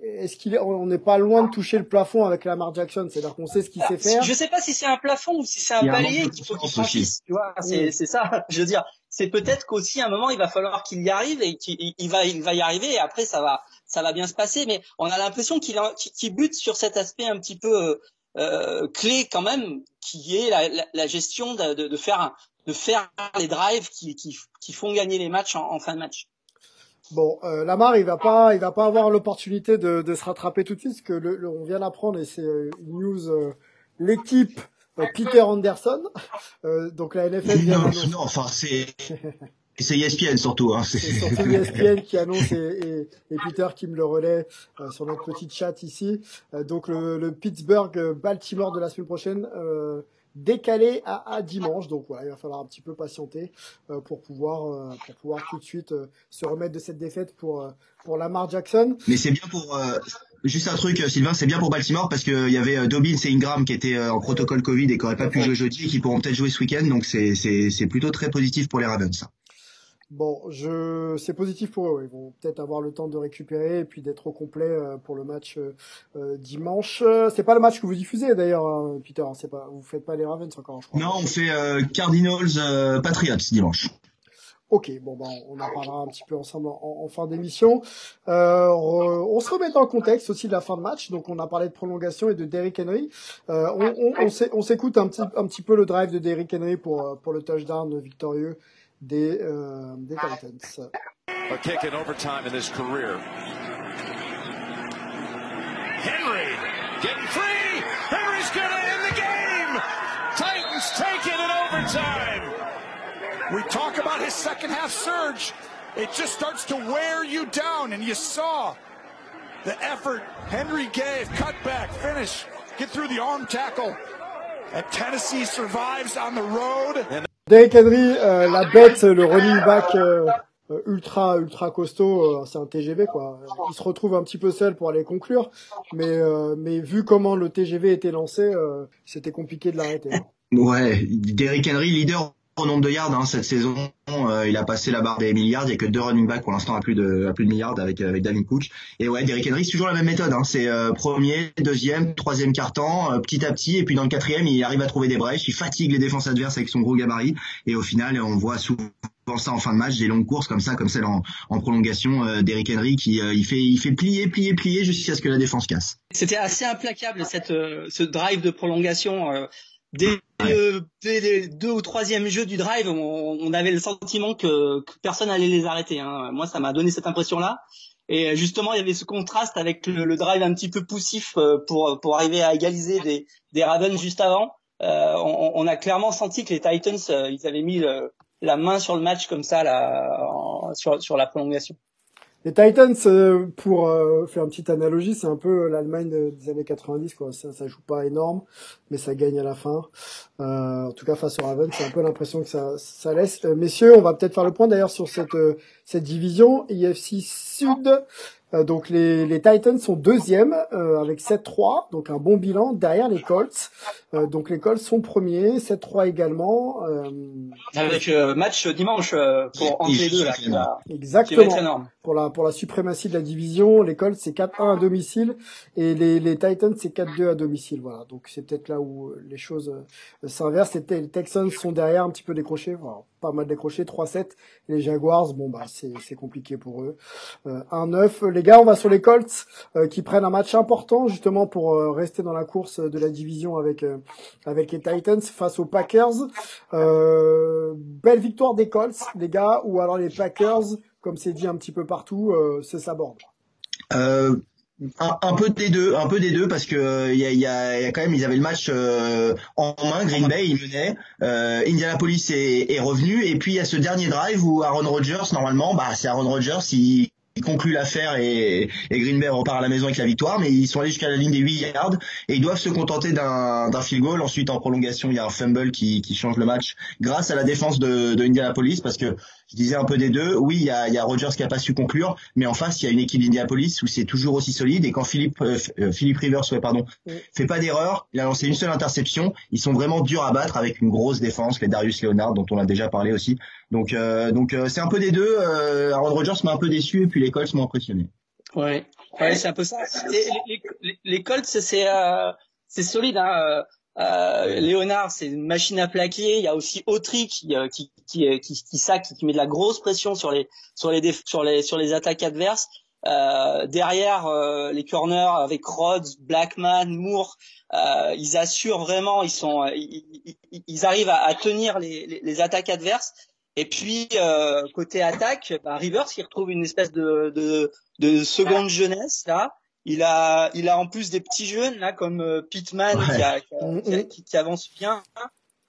est-ce qu'il est, on n'est pas loin de toucher le plafond avec Lamar Jackson C'est-à-dire qu'on sait ce qu'il sait faire. Je sais pas si c'est un plafond ou si c'est un palier qu'il faut qu'il franchisse. Tu vois, c'est c'est ça. Je veux dire, c'est peut-être qu'aussi à un moment il va falloir qu'il y arrive et qu'il il va il va y arriver et après ça va ça va bien se passer. Mais on a l'impression qu'il qu bute sur cet aspect un petit peu euh, clé quand même, qui est la, la, la gestion de, de, de faire un, de faire les drives qui, qui, qui font gagner les matchs en, en fin de match. Bon, euh, Lamar, il va pas, il va pas avoir l'opportunité de, de se rattraper tout de suite, parce que le, le, on vient d'apprendre et c'est euh, une news, euh, l'équipe euh, Peter Anderson, euh, donc la NFL vient non, non, enfin c'est. C'est ESPN surtout. Hein. C'est surtout ESPN qui annonce et, et, et, Peter qui me le relaie euh, sur notre petit chat ici. Euh, donc le, le Pittsburgh-Baltimore de la semaine prochaine euh, décalé à, à, dimanche. Donc voilà, il va falloir un petit peu patienter euh, pour pouvoir euh, pour pouvoir tout de suite euh, se remettre de cette défaite pour euh, pour Lamar Jackson. Mais c'est bien pour euh, juste un truc, Sylvain, c'est bien pour Baltimore parce qu'il y avait Dobbins et Ingram qui étaient en protocole Covid et qui n'auraient pas pu jouer jeudi et qui pourront peut-être jouer ce week-end. Donc c'est c'est c'est plutôt très positif pour les Ravens. Bon, je c'est positif pour eux. Ils vont peut-être avoir le temps de récupérer et puis d'être au complet euh, pour le match euh, dimanche. C'est pas le match que vous diffusez d'ailleurs, hein, Peter. C'est pas, vous faites pas les Ravens encore, je crois. Non, on fait euh, Cardinals euh, Patriots dimanche. Ok, bon ben on en parlera un petit peu ensemble en, fin d'émission. Euh, on se remet dans le contexte aussi de la fin de match. Donc on a parlé de prolongation et de Derrick Henry. Euh, on, on, on s'écoute un petit, un petit peu le drive de Derrick Henry pour, pour le touchdown victorieux des, euh, des Titans. A kick in overtime in his career. Henry getting free. Henry's gonna end the game. Titans take it in overtime. We talk about his second half surge. It just starts to wear you down, and you saw the effort Henry gave. Cut back, finish, get through the arm tackle. And Tennessee survives on the road. Derrick Henry, euh, la bête, le running back euh, ultra ultra costaud, euh, c'est un TGV quoi. Il se retrouve un petit peu seul pour aller conclure, mais euh, mais vu comment le TGV était lancé, euh, c'était compliqué de l'arrêter. Ouais, Derrick Henry leader au nombre de yards hein, cette saison. Euh, il a passé la barre des milliards. Il y a que deux running backs pour l'instant à plus de à plus de milliards avec avec Dalvin Cook. Et ouais, Derrick Henry c'est toujours la même méthode. Hein. C'est euh, premier, deuxième, troisième carton, euh, petit à petit, et puis dans le quatrième, il arrive à trouver des brèches. Il fatigue les défenses adverses avec son gros gabarit. Et au final, on voit souvent ça en fin de match, des longues courses comme ça, comme celle en, en prolongation euh, d'Eric Henry qui il fait il fait plier, plier, plier jusqu'à ce que la défense casse. C'était assez implacable cette ce drive de prolongation. Dès, le, deux ou troisième jeu du drive, on, avait le sentiment que, personne allait les arrêter. Hein. Moi, ça m'a donné cette impression-là. Et justement, il y avait ce contraste avec le, drive un petit peu poussif euh, pour pour arriver à égaliser des, des Ravens juste avant. Euh, on, a clairement senti que les Titans, euh, ils avaient mis la main sur le match comme ça là, sur, sur la prolongation. Les Titans, euh, pour euh, faire une petite analogie, c'est un peu l'Allemagne des années 90, quoi. Ça, ça joue pas énorme, mais ça gagne à la fin. Euh, en tout cas, face aux Ravens, c'est un peu l'impression que ça, ça laisse. messieurs, on va peut-être faire le point d'ailleurs sur cette cette division IFC Sud. Euh, donc les, les, Titans sont deuxièmes euh, avec 7-3, donc un bon bilan derrière les Colts. Euh, donc les Colts sont premiers, 7-3 également. avec match dimanche pour entre les deux là, Exactement. Pour la pour la suprématie de la division, les Colts c'est 4-1 à domicile et les, les Titans c'est 4-2 à domicile. Voilà, donc c'est peut-être là où les choses s'inversent. Les, Texans sont derrière un petit peu décrochés, voilà, pas mal décrochés, 3-7. Et les Jaguars, bon bah c'est compliqué pour eux. 1-9 les gars, on va sur les Colts euh, qui prennent un match important justement pour euh, rester dans la course de la division avec euh, avec les Titans face aux Packers. belle victoire des Colts, les gars, ou alors les Packers, comme c'est dit un petit peu partout, c'est sa borde. Un, un, peu des deux, un peu des deux parce que il y a, y, a, y a, quand même ils avaient le match en main, Green Bay ils menaient, Indianapolis est, est, revenu. Et puis il y a ce dernier drive où Aaron Rodgers normalement, bah c'est Aaron Rodgers, il conclut l'affaire et, et Green Bay repart à la maison avec la victoire, mais ils sont allés jusqu'à la ligne des 8 yards et ils doivent se contenter d'un field goal. Ensuite, en prolongation, il y a un fumble qui, qui change le match grâce à la défense de, de Indianapolis parce que je disais un peu des deux. Oui, il y a, il y a Rogers qui a pas su conclure, mais en face, il y a une équipe d'Indianapolis où c'est toujours aussi solide. Et quand Philippe euh, euh, Philippe Rivers, ouais, pardon, fait pas d'erreur, il a lancé une seule interception. Ils sont vraiment durs à battre avec une grosse défense, les Darius Leonard dont on a déjà parlé aussi. Donc euh, donc c'est un peu des deux. Aaron Rodgers m'a un peu déçu et puis les Colts m'ont impressionné. Ouais, ouais c'est un peu ça. Les, les, les Colts, c'est c'est solide. Hein. Euh, Léonard, c'est une machine à plaquer. Il y a aussi Autry qui euh, qui qui euh, qui, qui, sac, qui met de la grosse pression sur les sur les sur les sur les attaques adverses. Euh, derrière euh, les corners avec Rhodes, Blackman, Moore, ils assurent vraiment. Ils sont ils, ils arrivent à, à tenir les, les, les, attaques adverses. Et puis côté attaque, bah, Rivers qui retrouve une espèce de de, de seconde jeunesse là. Il a, il a en plus des petits jeunes là comme euh, Pittman qui, qui, avance bien.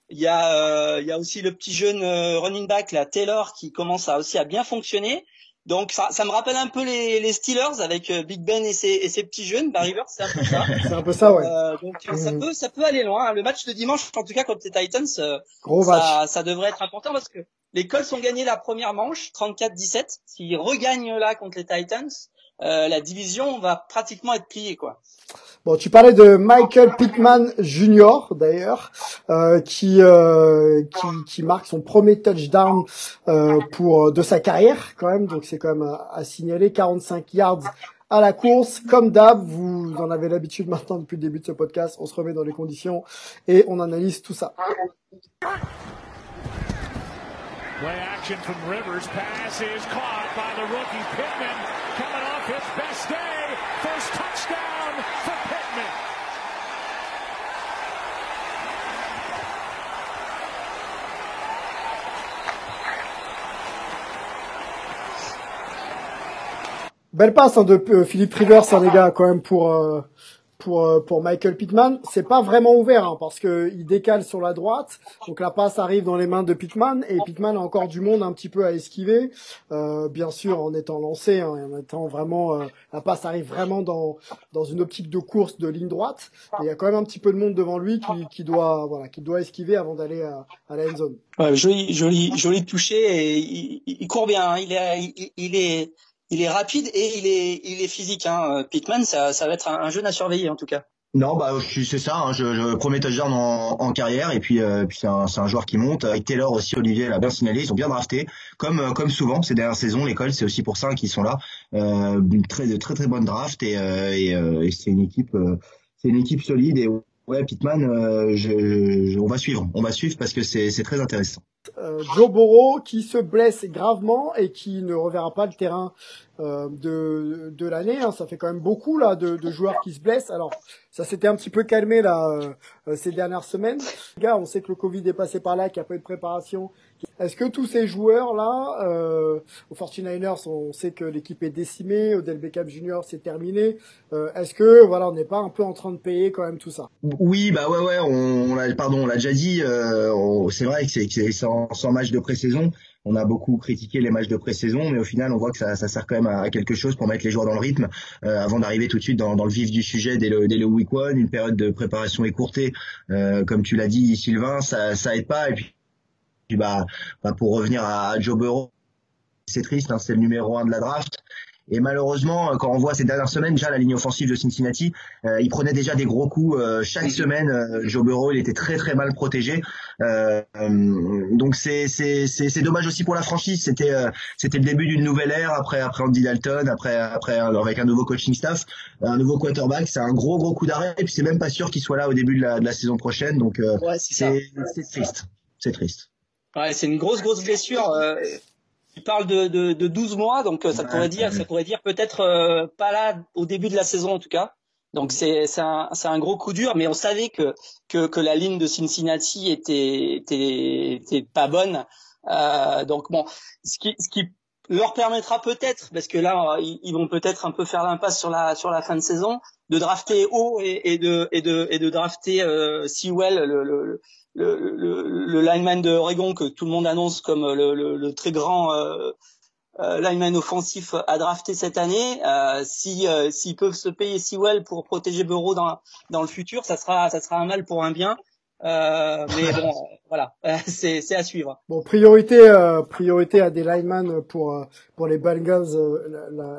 Il y a, euh, il y a aussi le petit jeune euh, running back là Taylor qui commence à aussi à bien fonctionner. Donc ça, ça me rappelle un peu les, les Steelers avec Big Ben et ses, et ses petits jeunes. Barry River, c'est un peu ça. c'est un peu ça, ouais. donc ça peut, ça peut aller loin. Le match de dimanche, en tout cas contre les Titans, Gros ça, match. ça devrait être important parce que les Colts ont gagné la première manche, 34-17. S'ils regagnent là contre les Titans, euh, la division va pratiquement être pliée quoi. Bon, tu parlais de Michael Pittman Jr. d'ailleurs, euh, qui, euh, qui, qui marque son premier touchdown euh, pour de sa carrière quand même, donc c'est quand même à, à, signaler 45 yards à la course. Comme d'hab, vous en avez l'habitude maintenant depuis le début de ce podcast. On se remet dans les conditions et on analyse tout ça. Play action from Rivers. Pass is caught by the rookie Pittman. Coming off his best day. First touchdown for Pittman. Belle passe hein, de euh, Philippe Rivers, hein, les gars, quand même pour euh, pour euh, pour Michael Pittman. C'est pas vraiment ouvert hein, parce que il décale sur la droite, donc la passe arrive dans les mains de Pittman et Pittman a encore du monde un petit peu à esquiver. Euh, bien sûr, en étant lancé, hein, en étant vraiment euh, la passe arrive vraiment dans dans une optique de course de ligne droite. Et il y a quand même un petit peu de monde devant lui qui, qui doit voilà qui doit esquiver avant d'aller à, à la end zone. Ouais, joli joli joli touché et il, il court bien. Hein. Il est il, il est il est rapide et il est, il est physique. Hein. Pitman, ça, ça va être un, un jeune à surveiller en tout cas. Non, bah c'est ça. Hein, je, je, premier touchdown en, en carrière et puis, euh, puis c'est un, un, joueur qui monte. Avec Taylor aussi, Olivier l'a bien signalé. Ils ont bien drafté, comme euh, comme souvent ces dernières saisons. L'école, c'est aussi pour ça qu'ils sont là. Euh, une très de très très bonne draft et, euh, et, euh, c'est une équipe, c'est une équipe solide et ouais, Pitman, je, je, on va suivre, on va suivre parce que c'est c'est très intéressant. Euh, Joe Burrow qui se blesse gravement et qui ne reverra pas le terrain euh, de, de l'année. Hein. Ça fait quand même beaucoup là de, de joueurs qui se blessent. Alors ça s'était un petit peu calmé là euh, ces dernières semaines. Les gars, on sait que le Covid est passé par là, qu'il n'y a pas eu de préparation. Est-ce que tous ces joueurs là, euh, aux 49ers, on sait que l'équipe est décimée, Odell Beckham Jr. c'est terminé. Euh, Est-ce que voilà, on n'est pas un peu en train de payer quand même tout ça? Oui, bah ouais, ouais. On, on l'a, pardon, on l'a déjà dit. c'est vrai que c'est, sans, sans match de pré-saison on a beaucoup critiqué les matchs de pré-saison, mais au final, on voit que ça, ça, sert quand même à, quelque chose pour mettre les joueurs dans le rythme euh, avant d'arriver tout de suite dans, dans, le vif du sujet dès le, dès le week one. Une période de préparation écourtée, euh, comme tu l'as dit, Sylvain, ça, ça aide pas. Et puis, puis bah, bah, pour revenir à Joe Burrow, c'est triste, hein, c'est le numéro un de la draft. Et malheureusement, euh, quand on voit ces dernières semaines, déjà la ligne offensive de Cincinnati, euh, il prenait déjà des gros coups euh, chaque semaine. Euh, Joe Burrow, il était très très mal protégé. Euh, donc c'est c'est c'est dommage aussi pour la franchise. C'était c'était le début d'une nouvelle ère après après Andy Dalton, après après avec un nouveau coaching staff, un nouveau quarterback. C'est un gros gros coup d'arrêt. Et puis c'est même pas sûr qu'il soit là au début de la, de la saison prochaine. Donc ouais, c'est triste. C'est triste. Ouais, c'est une grosse grosse blessure. Euh, il parle de, de, de 12 mois, donc euh, ça pourrait dire, ça pourrait dire peut-être euh, pas là au début de la saison en tout cas. Donc c'est c'est un un gros coup dur, mais on savait que que, que la ligne de Cincinnati était était, était pas bonne. Euh, donc bon, ce qui ce qui leur permettra peut-être, parce que là ils, vont peut-être un peu faire l'impasse sur la sur la fin de saison, de drafter haut et, et de et de et de drafter euh, Sewell le, le le, le, le, lineman de Oregon que tout le monde annonce comme le, le très grand euh, euh, lineman offensif à drafter cette année. Euh, si euh, s'ils peuvent se payer si well pour protéger Bureau dans dans le futur, ça sera ça sera un mal pour un bien. Euh, mais bon, voilà, c'est c'est à suivre. Bon, priorité euh, priorité à des linemen pour euh, pour les Bengals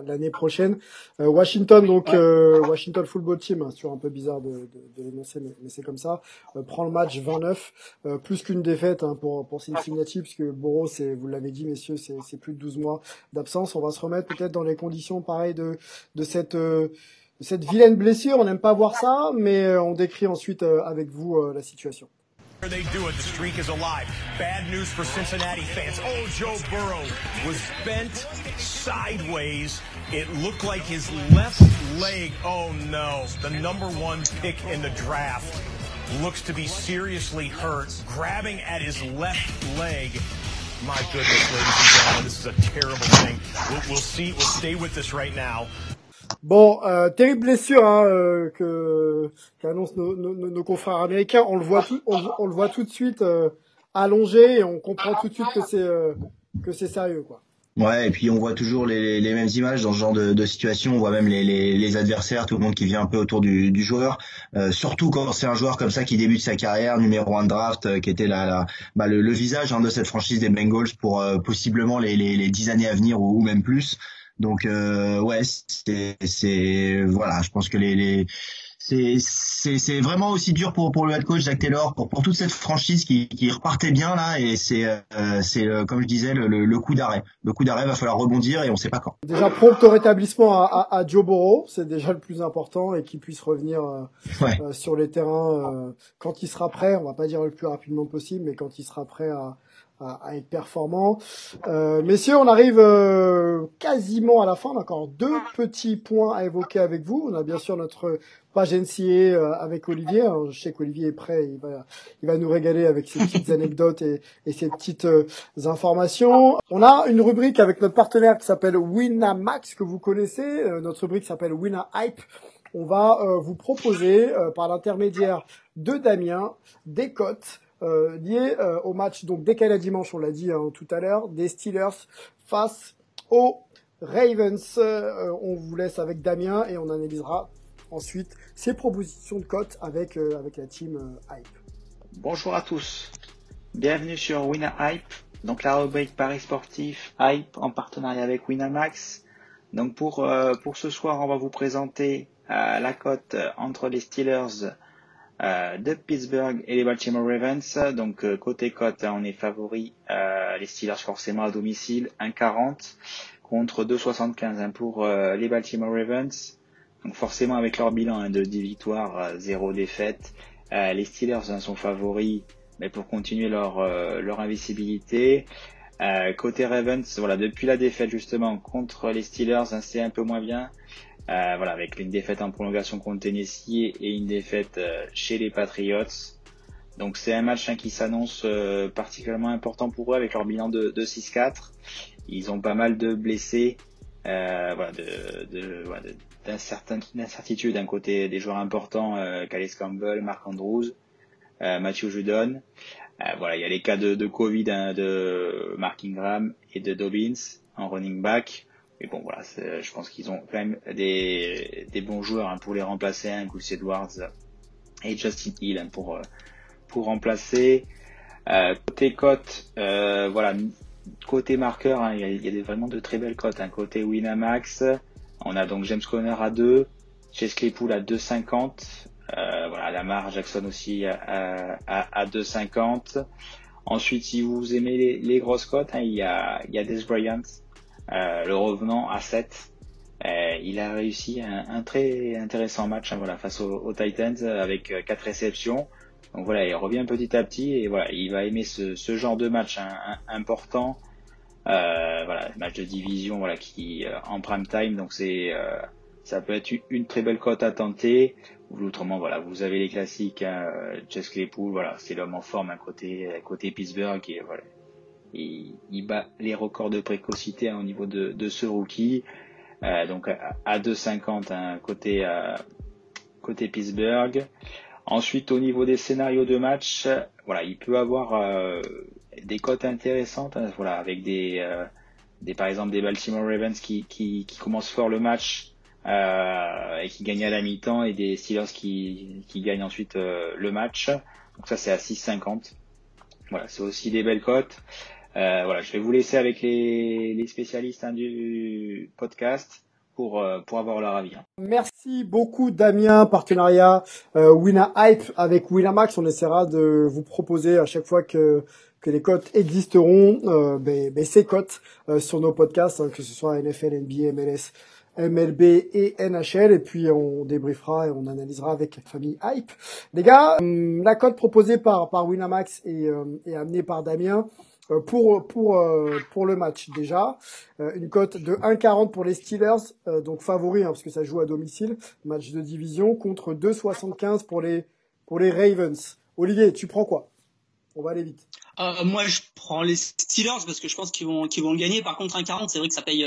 l'année prochaine. Washington donc Washington Football Team, hein, c'est un peu bizarre de, de, de l'énoncer, mais, mais c'est comme ça. prend le match 29, plus qu'une défaite hein, pour pour Cincinnati, puisque Borough, c'est vous l'avez dit messieurs, c'est c'est plus de 12 mois d'absence. On va se remettre peut-être dans les conditions pareilles de de cette cette vilaine blessure. On n'aime pas voir ça, mais euh, on décrit ensuite euh, avec vous euh, la situation. They do it. The streak is alive. Bad news for Cincinnati fans. Oh, Joe Burrow was bent sideways. It looked like his left leg. Oh no, the number one pick in the draft looks to be seriously hurt, grabbing at his left leg. My goodness, ladies and gentlemen, this is a terrible thing. We'll, see. We'll stay with this right now. Bon, euh, terrible blessure hein, euh, que qu'annoncent nos, nos, nos, confrères américains. On le voit tout, on, le voit tout de suite euh, allongé et on comprend tout de suite que c'est euh, que c'est sérieux quoi. Ouais, et puis on voit toujours les, les mêmes images dans ce genre de, de, situation. On voit même les, les, les, adversaires, tout le monde qui vient un peu autour du, du joueur. Euh, surtout quand c'est un joueur comme ça qui débute sa carrière, numéro un draft, euh, qui était la, la bah, le, le, visage hein, de cette franchise des Bengals pour euh, possiblement les, les, dix années à venir ou même plus. Donc euh, ouais, c'est voilà, je pense que les, les c'est c'est vraiment aussi dur pour pour le head coach Zach Taylor pour pour toute cette franchise qui qui repartait bien là et c'est euh, c'est euh, comme je disais le, le, coup d'arrêt. Le coup d'arrêt va falloir rebondir et on sait pas quand. Déjà prompt au rétablissement à, à, à Joe Burrow, c'est déjà le plus important et qu'il puisse revenir euh, ouais. euh, sur les terrains euh, quand il sera prêt. On va pas dire le plus rapidement possible, mais quand il sera prêt à à, être performant. Euh, messieurs, on arrive euh, quasiment à la fin. On a encore deux petits points à évoquer avec vous. On a bien sûr notre page NCA euh, avec Olivier. je sais qu'Olivier est prêt. Il va, il va nous régaler avec ses petites anecdotes et, et ses petites euh, informations. On a une rubrique avec notre partenaire qui s'appelle Winamax que vous connaissez. Euh, notre rubrique s'appelle Winna Hype. On va vous proposer par l'intermédiaire de Damien des cotes euh, lié euh, au match donc décalé dimanche, on l'a dit hein, tout à l'heure, des Steelers face aux Ravens. Euh, on vous laisse avec Damien et on analysera ensuite ces propositions de cote avec, avec la team Hype. Bonjour à tous, bienvenue sur Winner Hype, donc la rubrique Paris sportif Hype en partenariat avec Winamax. Donc pour, pour ce soir, on va vous présenter la cote entre les Steelers de Pittsburgh et les Baltimore Ravens. Donc euh, côté cote, hein, on est favori euh, les Steelers forcément à domicile 1,40 contre 2,75 hein, pour les Baltimore Ravens. Donc forcément avec leur bilan hein, de 10 victoires, 0 défaites, les Steelers sont favoris mais pour continuer leur, leur invisibilité. côté Ravens, voilà, depuis la défaite justement contre les Steelers, c'est un peu moins bien. Euh, voilà, avec une défaite en prolongation contre Tennessee et une défaite euh, chez les Patriots. Donc c'est un match hein, qui s'annonce euh, particulièrement important pour eux avec leur bilan de, 6-4. Ils ont pas mal de blessés, voilà, de, d'incertitude d'un côté des joueurs importants, euh, Campbell, Mark Andrews, Matthew Judon. voilà, il y a les cas de, de Covid hein, de Mark Ingram et de Dobbins en running back. Mais bon, voilà, je pense qu'ils ont quand même des, des bons joueurs hein, pour les remplacer, hein, Gus Edwards et Justin Hill hein, pour, euh, pour remplacer. Euh, côté cote, euh, voilà, côté marqueur, hein, il y, a, vraiment de très belles cotes. Côté Winamax, on a donc James Conner à 2, Chase Claypool à 2,50. Euh, voilà, Lamar Jackson aussi à, à, à 2,50. Ensuite, si vous aimez les, grosses cotes, il y a, y a Des Bryant euh, le revenant à 7. Euh, il a réussi un, très intéressant match hein, voilà, face aux, Titans avec 4 euh, réceptions. Donc voilà, il revient petit à petit et voilà, il va aimer ce, genre de match hein, important. Euh, voilà, match de division voilà qui en prime time, donc c'est ça peut être une, très belle cote à tenter. Autrement, voilà, vous avez les classiques, hein, Jess Claypool, voilà, c'est l'homme en forme à côté côté Pittsburgh et voilà, il, bat les records de précocité hein, au niveau de, ce rookie. Euh, donc à 2,50 hein, côté, euh, côté Pittsburgh. Ensuite, au niveau des scénarios de match, voilà, il peut avoir euh, des cotes intéressantes, hein, voilà, avec des, euh, par exemple, des Baltimore Ravens qui, qui, commencent fort le match euh, et qui gagnent à la mi-temps, et des Steelers qui, qui gagnent ensuite le match. Donc ça, c'est à 6,50. Voilà, c'est aussi des belles cotes. Euh, voilà, je vais vous laisser avec les, les spécialistes hein, du podcast pour, euh, pour avoir leur avis. Hein. Merci beaucoup Damien, partenariat euh, Winna Hype avec Winamax. On essaiera de vous proposer à chaque fois que que les cotes existeront, euh, ben, ben, ces cotes euh, sur nos podcasts, hein, que ce soit NFL, NBA, MLS, MLB et NHL, et puis on débriefera et on analysera avec la famille Hype. Les gars, hum, la cote proposée par, par Winamax est, est amenée par Damien. Euh, pour pour euh, pour le match déjà. Euh, une cote de 1,40 pour les Steelers donc favori hein, parce que ça joue à domicile. Match de division contre 2,75 pour les pour les Ravens. Olivier tu prends quoi? On va aller vite. Moi je prends les Steelers parce que je pense qu'ils vont qu'ils vont gagner. Par contre 1,40 c'est vrai que ça paye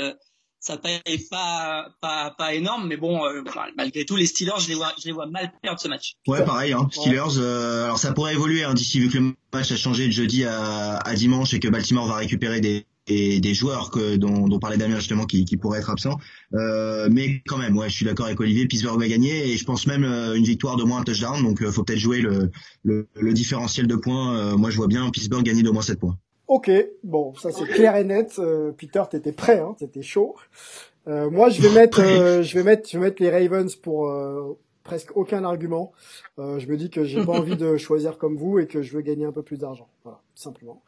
ça paye pas pas pas énorme mais bon euh, malgré tout les Steelers je les vois je les vois mal perdre ce match. Ouais pareil hein, Steelers euh, alors ça pourrait évoluer hein, d'ici vu que le match a changé de jeudi à, à dimanche et que Baltimore va récupérer des des joueurs que dont, dont parlait Damien justement qui, qui pourraient être absents. Euh, mais quand même ouais je suis d'accord avec Olivier Pittsburgh va gagner et je pense même une victoire de moins un touchdown donc faut peut-être jouer le, le, le différentiel de points moi je vois bien Pittsburgh gagner de moins 7 points Ok, bon, ça c'est clair et net. Euh, Peter, t'étais prêt, hein, t'étais chaud. Euh, moi, je vais mettre, euh, je vais mettre, je vais mettre les Ravens pour presque aucun argument. je me dis que j'ai pas envie de choisir comme vous et que je veux gagner un peu plus d'argent. Voilà, tout simplement.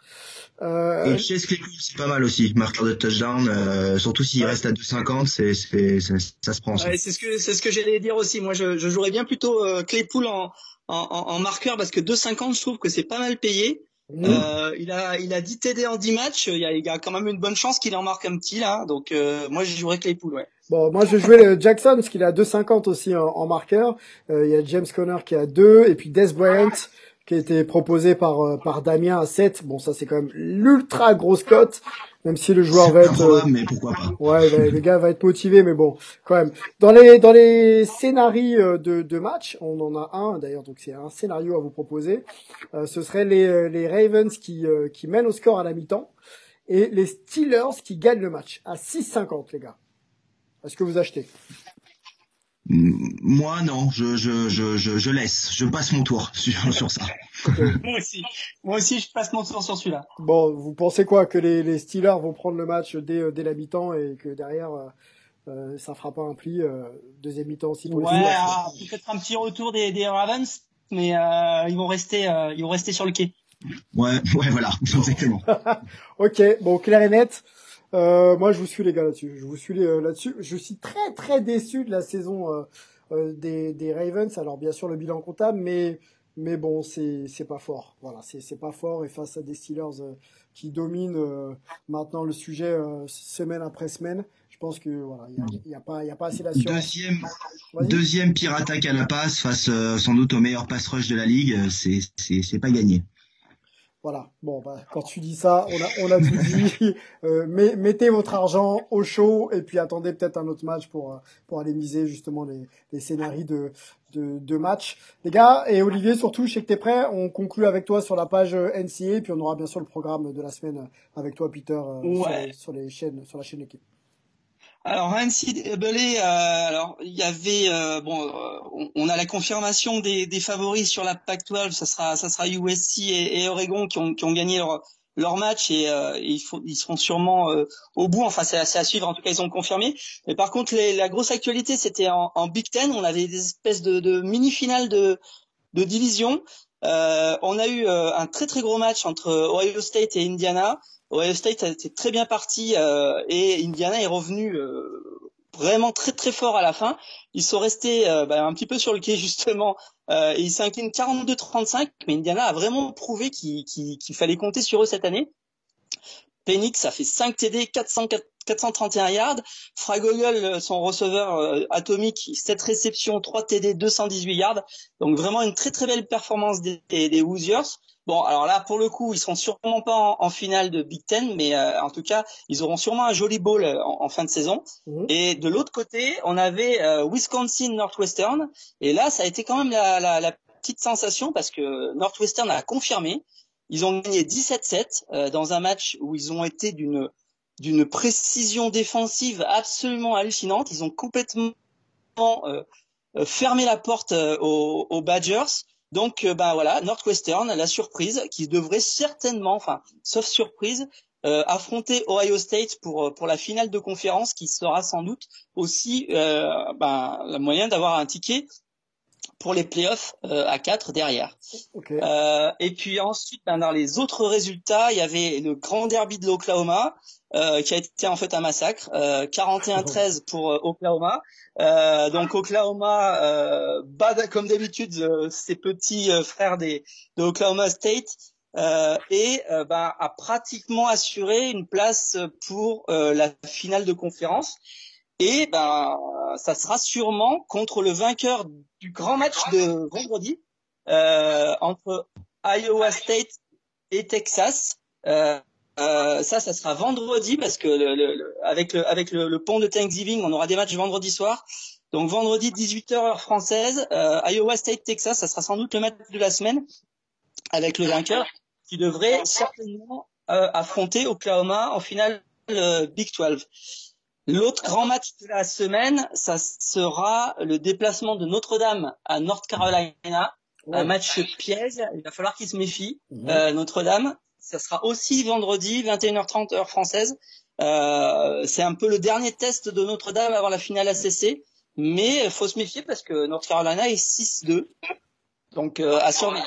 Et chez c'est pas mal aussi, marqueur de touchdown. surtout s'il reste à 2,50, c'est, c'est, ça se prend. Ouais, c'est ce que, c'est ce que j'allais dire aussi. Moi, je, je jouerais bien plutôt Claypool en, en, en, marqueur parce que 2,50, je trouve que c'est pas mal payé. Mmh. Euh, il a il a 10 TD en 10 matchs. Il y a, il y a quand même une bonne chance qu'il en marque un petit là. Donc euh, moi j'ai joué Claypool. Ouais. Bon, moi je vais jouer le Jackson parce qu'il a 2,50 aussi en, en marqueur. Euh, il y a James Conner qui a 2 et puis Des Bryant qui a été proposé par euh, par Damien à 7. Bon, ça c'est quand même l'ultra grosse cote, même si le joueur va être euh, mais pourquoi pas. Ouais, le gars va être motivé mais bon, quand même. Dans les dans les scénarios euh, de de match, on en a un d'ailleurs, donc c'est un scénario à vous proposer. ce serait les les Ravens qui qui mènent au score à la mi-temps et les Steelers qui gagnent le match à 6,50 les gars. Est-ce que vous achetez? Moi, non, je, je, je, je, laisse. Je passe mon tour sur, sur ça. Moi aussi. Moi aussi, je passe mon tour sur celui-là. Bon, vous pensez quoi Que les, les Steelers vont prendre le match dès, euh, dès la mi-temps et que derrière, euh, euh, ça fera pas un pli euh, deuxième mi-temps aussi pour ouais, ah, peut-être un petit retour des, des Ravens, mais euh, ils vont rester, ils vont rester sur le quai. Ouais, ouais, voilà, exactement. ok, bon, clair et net. Euh, moi, je vous suis les gars là-dessus. Je vous suis euh, là-dessus. Je suis très très déçu de la saison euh, euh, des, des Ravens. Alors bien sûr le bilan comptable, mais mais bon, c'est c'est pas fort. Voilà, c'est c'est pas fort et face à des Steelers qui dominent maintenant le sujet semaine après semaine. Je pense que voilà, il y a, pas il y a pas assez d'assurance. Deuxième deuxième pire attaque à la passe face sans doute au meilleur pass rush de la ligue. C'est c'est c'est pas gagné. Voilà. Bon, bah, quand tu dis ça, on a, on a tout dit. Euh, mettez votre argent au chaud et puis attendez peut-être un autre match pour euh, pour aller miser justement les, les scénarios de, de, de match. Les gars et Olivier surtout, je sais que t'es prêt. On conclut avec toi sur la page euh, NCA puis on aura bien sûr le programme de la semaine avec toi, Peter, ouais. sur, les, chaînes, sur la chaîne équipe. Alors NCAA, euh, alors il y avait euh, bon, euh, on, a la confirmation des, des, favoris sur la Pac-12, ça sera ça sera USC et, Oregon qui ont, qui ont gagné leur leur match et, euh, il faut, ils seront sûrement au bout. Enfin, c'est à suivre. En tout cas, ils ont confirmé. Mais par contre, les, la grosse actualité, c'était en, en, Big Ten. On avait des espèces de, de mini-finales de, de division. on a eu un très très gros match entre Ohio State et Indiana. Ohio State a été très bien parti euh, et Indiana est revenu euh, vraiment très très fort à la fin. Ils sont restés euh, bah, un petit peu sur le quai justement et ils s'inclinent 42-35, mais Indiana a vraiment prouvé qu'il fallait compter sur eux cette année. Penix a fait 5 TD, 431 yards. Fragogol, son receveur atomique, 7 réceptions, 3 TD, 218 yards. Donc vraiment une très très belle performance des, des, des Hoosiers. Bon, alors là, pour le coup, ils seront sûrement pas en, finale de Big Ten, mais euh, en tout cas, ils auront sûrement un joli bowl euh, en, fin de saison. Mhm. Et de l'autre côté, on avait euh, Wisconsin Northwestern, et là, ça a été quand même la, la, la petite sensation parce que Northwestern a confirmé. Ils ont gagné 17-7 dans un match où ils ont été d'une d'une précision défensive absolument hallucinante. Ils ont complètement fermé la porte aux, aux Badgers. Donc, euh, ben voilà, Northwestern, la surprise, qui devrait certainement, enfin, sauf surprise, euh, affronter Ohio State pour euh, pour la finale de conférence, qui sera sans doute aussi euh, ben, le moyen d'avoir un ticket pour les playoffs euh, à 4 derrière. Euh, et puis ensuite, ben, dans les autres résultats, il y avait le grand derby de l'Oklahoma, euh, qui a été en fait un massacre, 41-13 pour Oklahoma. donc Oklahoma bat comme d'habitude ses petits frères des de Oklahoma State. et ben, a pratiquement assuré une place pour la finale de conférence. Et ben, ça sera sûrement contre le vainqueur du grand match de vendredi euh, entre Iowa State et Texas. Euh, euh, ça, ça sera vendredi parce que le, le, avec le avec le, le, pont de Thanksgiving, on aura des matchs vendredi soir. Donc vendredi 18h heure française, euh, Iowa State Texas, ça sera sans doute le match de la semaine avec le vainqueur qui devrait certainement euh, affronter Oklahoma en finale Big 12. L'autre grand match de la semaine, ça sera le déplacement de Notre-Dame à North Carolina. Un match piège, il va falloir qu'il se méfie. Mhm. Euh, Notre-Dame, ça sera aussi vendredi, 21h30 heure française. Euh, c'est un peu le dernier test de Notre-Dame avant la finale ACC. Mais il faut se méfier parce que North Carolina est 6-2. Donc euh, à surveiller.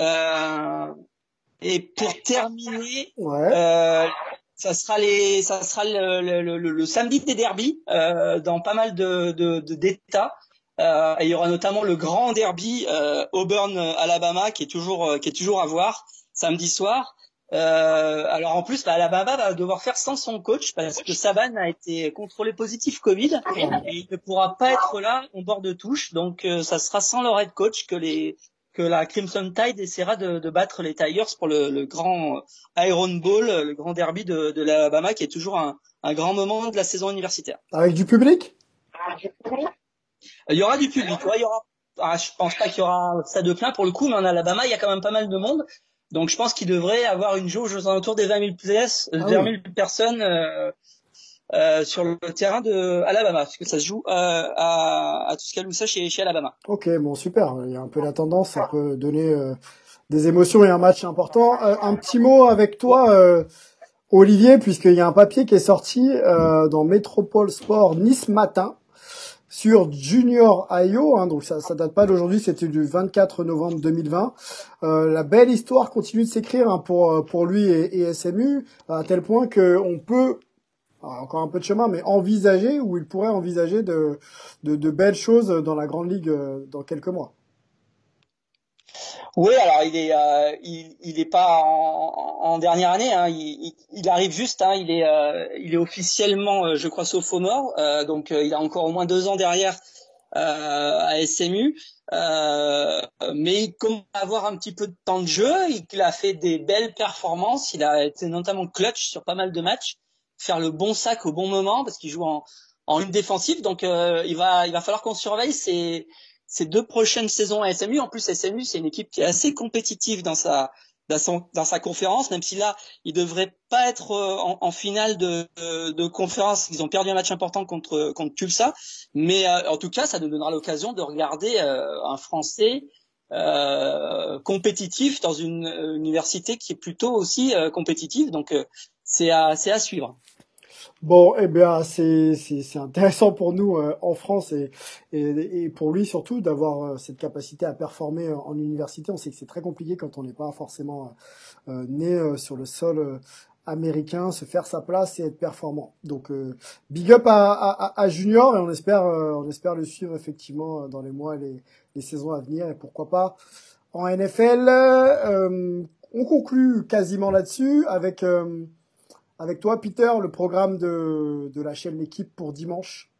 Euh, et pour terminer, ouais ça sera les, ça sera le, le, le, le samedi des derbies euh, dans pas mal de, d'États. Euh, et il y aura notamment le grand derby euh, Auburn-Alabama qui est toujours qui est toujours à voir samedi soir. alors en plus, bah, Alabama va devoir faire sans son coach parce que Saban a été contrôlé positif Covid et il ne pourra pas être là en bord de touche. Donc ça sera sans leur head coach que les que la Crimson Tide essaiera de, de battre les Tigers pour le, le, grand Iron Bowl, le grand derby de, de l'Alabama, qui est toujours un, un, grand moment de la saison universitaire. Avec du public? Il y aura du public. Ouais, il y aura. Ah, je pense pas qu'il y aura ça de plein pour le coup, mais en Alabama, il y a quand même pas mal de monde. Donc je pense qu'il devrait avoir une jauge aux alentours des 20 000, PS, ah 20 000 personnes euh, euh, sur le terrain de Alabama, parce que ça se joue euh, à, à Tuscaloosa chez, chez Alabama. Ok, bon super. Il y a un peu la tendance, ça peut donner euh, des émotions et un match important. Euh, un petit mot avec toi, Olivier, puisqu'il y a un papier qui est sorti dans Métropole Sport Nice matin sur Junior IO, hein, donc ça, ça date pas d'aujourd'hui, c'était du 24 novembre 2020. Euh, la belle histoire continue de s'écrire hein, pour pour lui et, SMU à tel point que on peut encore un peu de chemin, mais envisager, ou il pourrait envisager de, de, de belles choses dans la Grande Ligue euh, dans quelques mois. Oui, alors il est, euh, il, il est pas en, en dernière année. Hein, il, il, arrive juste. Hein, il est, euh, il est officiellement, euh, je crois, sophomore. Euh, donc il a encore au moins deux ans derrière à SMU. mais il commence à avoir un petit peu de temps de jeu. Il a fait des belles performances. Il a été notamment clutch sur pas mal de matchs faire le bon sac au bon moment parce qu'il joue en, en une défensive. Donc euh, il va il va falloir qu'on surveille ces ces deux prochaines saisons à SMU. En plus SMU c'est une équipe qui est assez compétitive dans sa dans, son, dans sa conférence, même si là, il devrait pas être euh, en, finale de, de, conférence. Ils ont perdu un match important contre contre Tulsa, mais euh, en tout cas, ça nous donnera l'occasion de regarder un Français euh, compétitif dans une université qui est plutôt aussi compétitive. Donc, c'est à à suivre. Bon, eh bien, c'est intéressant pour nous euh, en France et, et, et pour lui surtout d'avoir euh, cette capacité à performer en université. On sait que c'est très compliqué quand on n'est pas forcément euh, né sur le sol américain, se faire sa place et être performant. Donc, big up à, à, à, Junior et on espère on espère le suivre effectivement dans les mois et les, les saisons à venir et pourquoi pas en NFL. on conclut quasiment là-dessus avec avec toi, Peter, le programme de, de la chaîne L'équipe pour dimanche.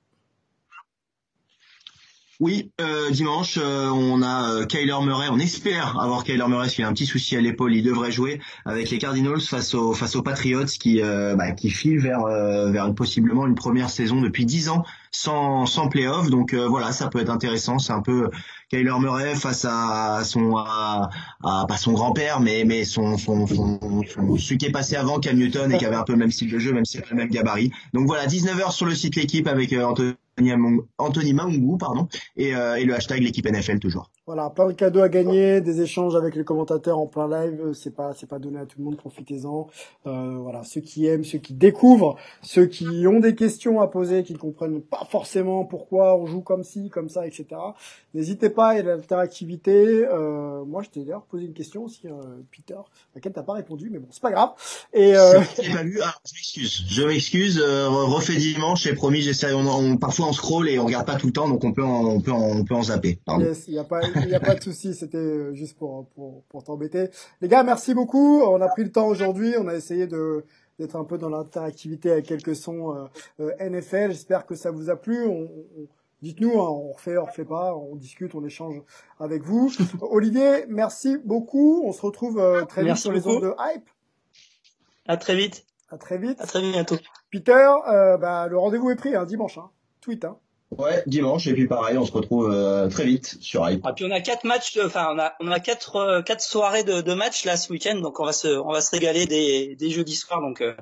Oui, euh, dimanche, euh, on a euh, Kyler Murray. On espère avoir Kyler Murray, s'il a un petit souci à l'épaule, il devrait jouer avec les Cardinals face aux face aux Patriots qui bah, qui filent vers vers possiblement une première saison depuis dix ans sans sans playoff. Donc voilà, ça peut être intéressant. C'est un peu Kyler Murray face à son à, pas son grand-père, mais mais son son, son, son qui est passé avant Cam Newton et qui avait un peu le même style de jeu, même si le même gabarit. Donc voilà, 19h sur le site l'équipe avec Anthony Anthony Maungu, pardon, et, euh, et le hashtag l'équipe NFL toujours. Voilà, plein de cadeaux à gagner, des échanges avec les commentateurs en plein live, euh, c'est pas c'est pas donné à tout le monde, profitez-en. Euh, voilà, ceux qui aiment, ceux qui découvrent, ceux qui ont des questions à poser, qui ne comprennent pas forcément pourquoi on joue comme ci, comme ça, etc. N'hésitez pas, il y a l'interactivité. Euh, moi, je t'ai d'ailleurs posé une question aussi, euh, Peter, à laquelle t'as pas répondu, mais bon, c'est pas grave. Et euh... pas vu. Ah, je m'excuse, je m'excuse. Euh, refait dimanche, j'ai promis, j'essaie. On, on, parfois on scroll et on regarde pas tout le temps, donc on peut en, on peut en, on peut en zapper. Yes, il y a pas il n'y a pas de souci, c'était euh, juste pour, pour, pour t'embêter. Les gars, merci beaucoup. On a pris le temps aujourd'hui. On a essayé de d'être un peu dans l'interactivité avec quelques sons euh, euh NFL. J'espère que ça vous a plu. On, on, Dites-nous, hein, on refait, on refait pas, on discute, on échange avec vous. Olivier, merci beaucoup. On se retrouve euh, très vite sur les ondes de Hype. À très vite. À très vite. À très bientôt. Peter, bah, le rendez-vous est pris, hein, dimanche. Hein. Tweet. Hein. Ouais, dimanche et puis pareil, on se retrouve euh, très vite sur Hype. Ah, puis on a quatre matchs, enfin on a on a quatre euh, quatre soirées de, de matchs là ce week-end, donc on va se on va se régaler des des jeudis soirs, donc euh,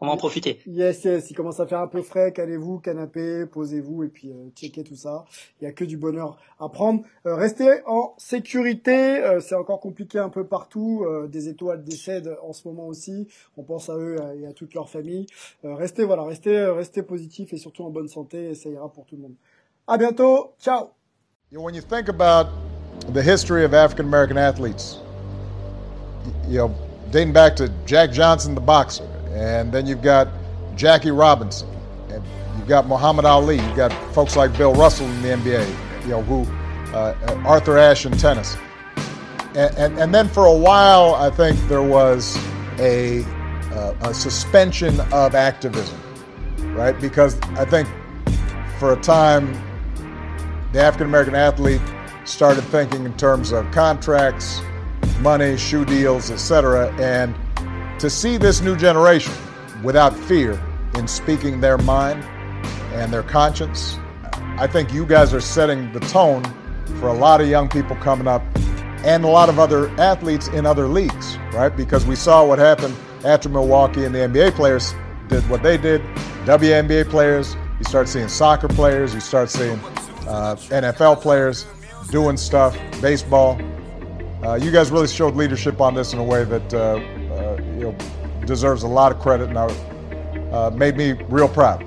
on va en profiter. Yes, yes, il commence à faire un peu frais, calez-vous, canapé, posez-vous et puis euh, checkez tout ça. Il y a que du bonheur à prendre. restez en sécurité, c'est encore compliqué un peu partout. des étoiles décèdent en ce moment aussi. On pense à eux et à toute leur famille. restez voilà, restez restez positif et surtout en bonne santé, et ça ira pour tout le monde. À bientôt. Ciao. When you think about the history of African American athletes, you know, dating back to Jack Johnson, the boxer, and then you've got Jackie Robinson, and you've got Muhammad Ali, you've got folks like Bill Russell in the NBA, you know, who uh, Arthur Ashe in tennis. And, and, and, then for a while, I think there was a, uh, a suspension of activism, right? Because I think for a time, the African American athlete started thinking in terms of contracts, money, shoe deals, etc. And to see this new generation without fear in speaking their mind and their conscience, I think you guys are setting the tone for a lot of young people coming up and a lot of other athletes in other leagues, right? Because we saw what happened after Milwaukee and the NBA players did what they did. WNBA players, you start seeing soccer players, you start seeing uh, NFL players doing stuff, baseball. Uh, you guys really showed leadership on this in a way that uh, you know deserves a lot of credit and uh, made me real proud.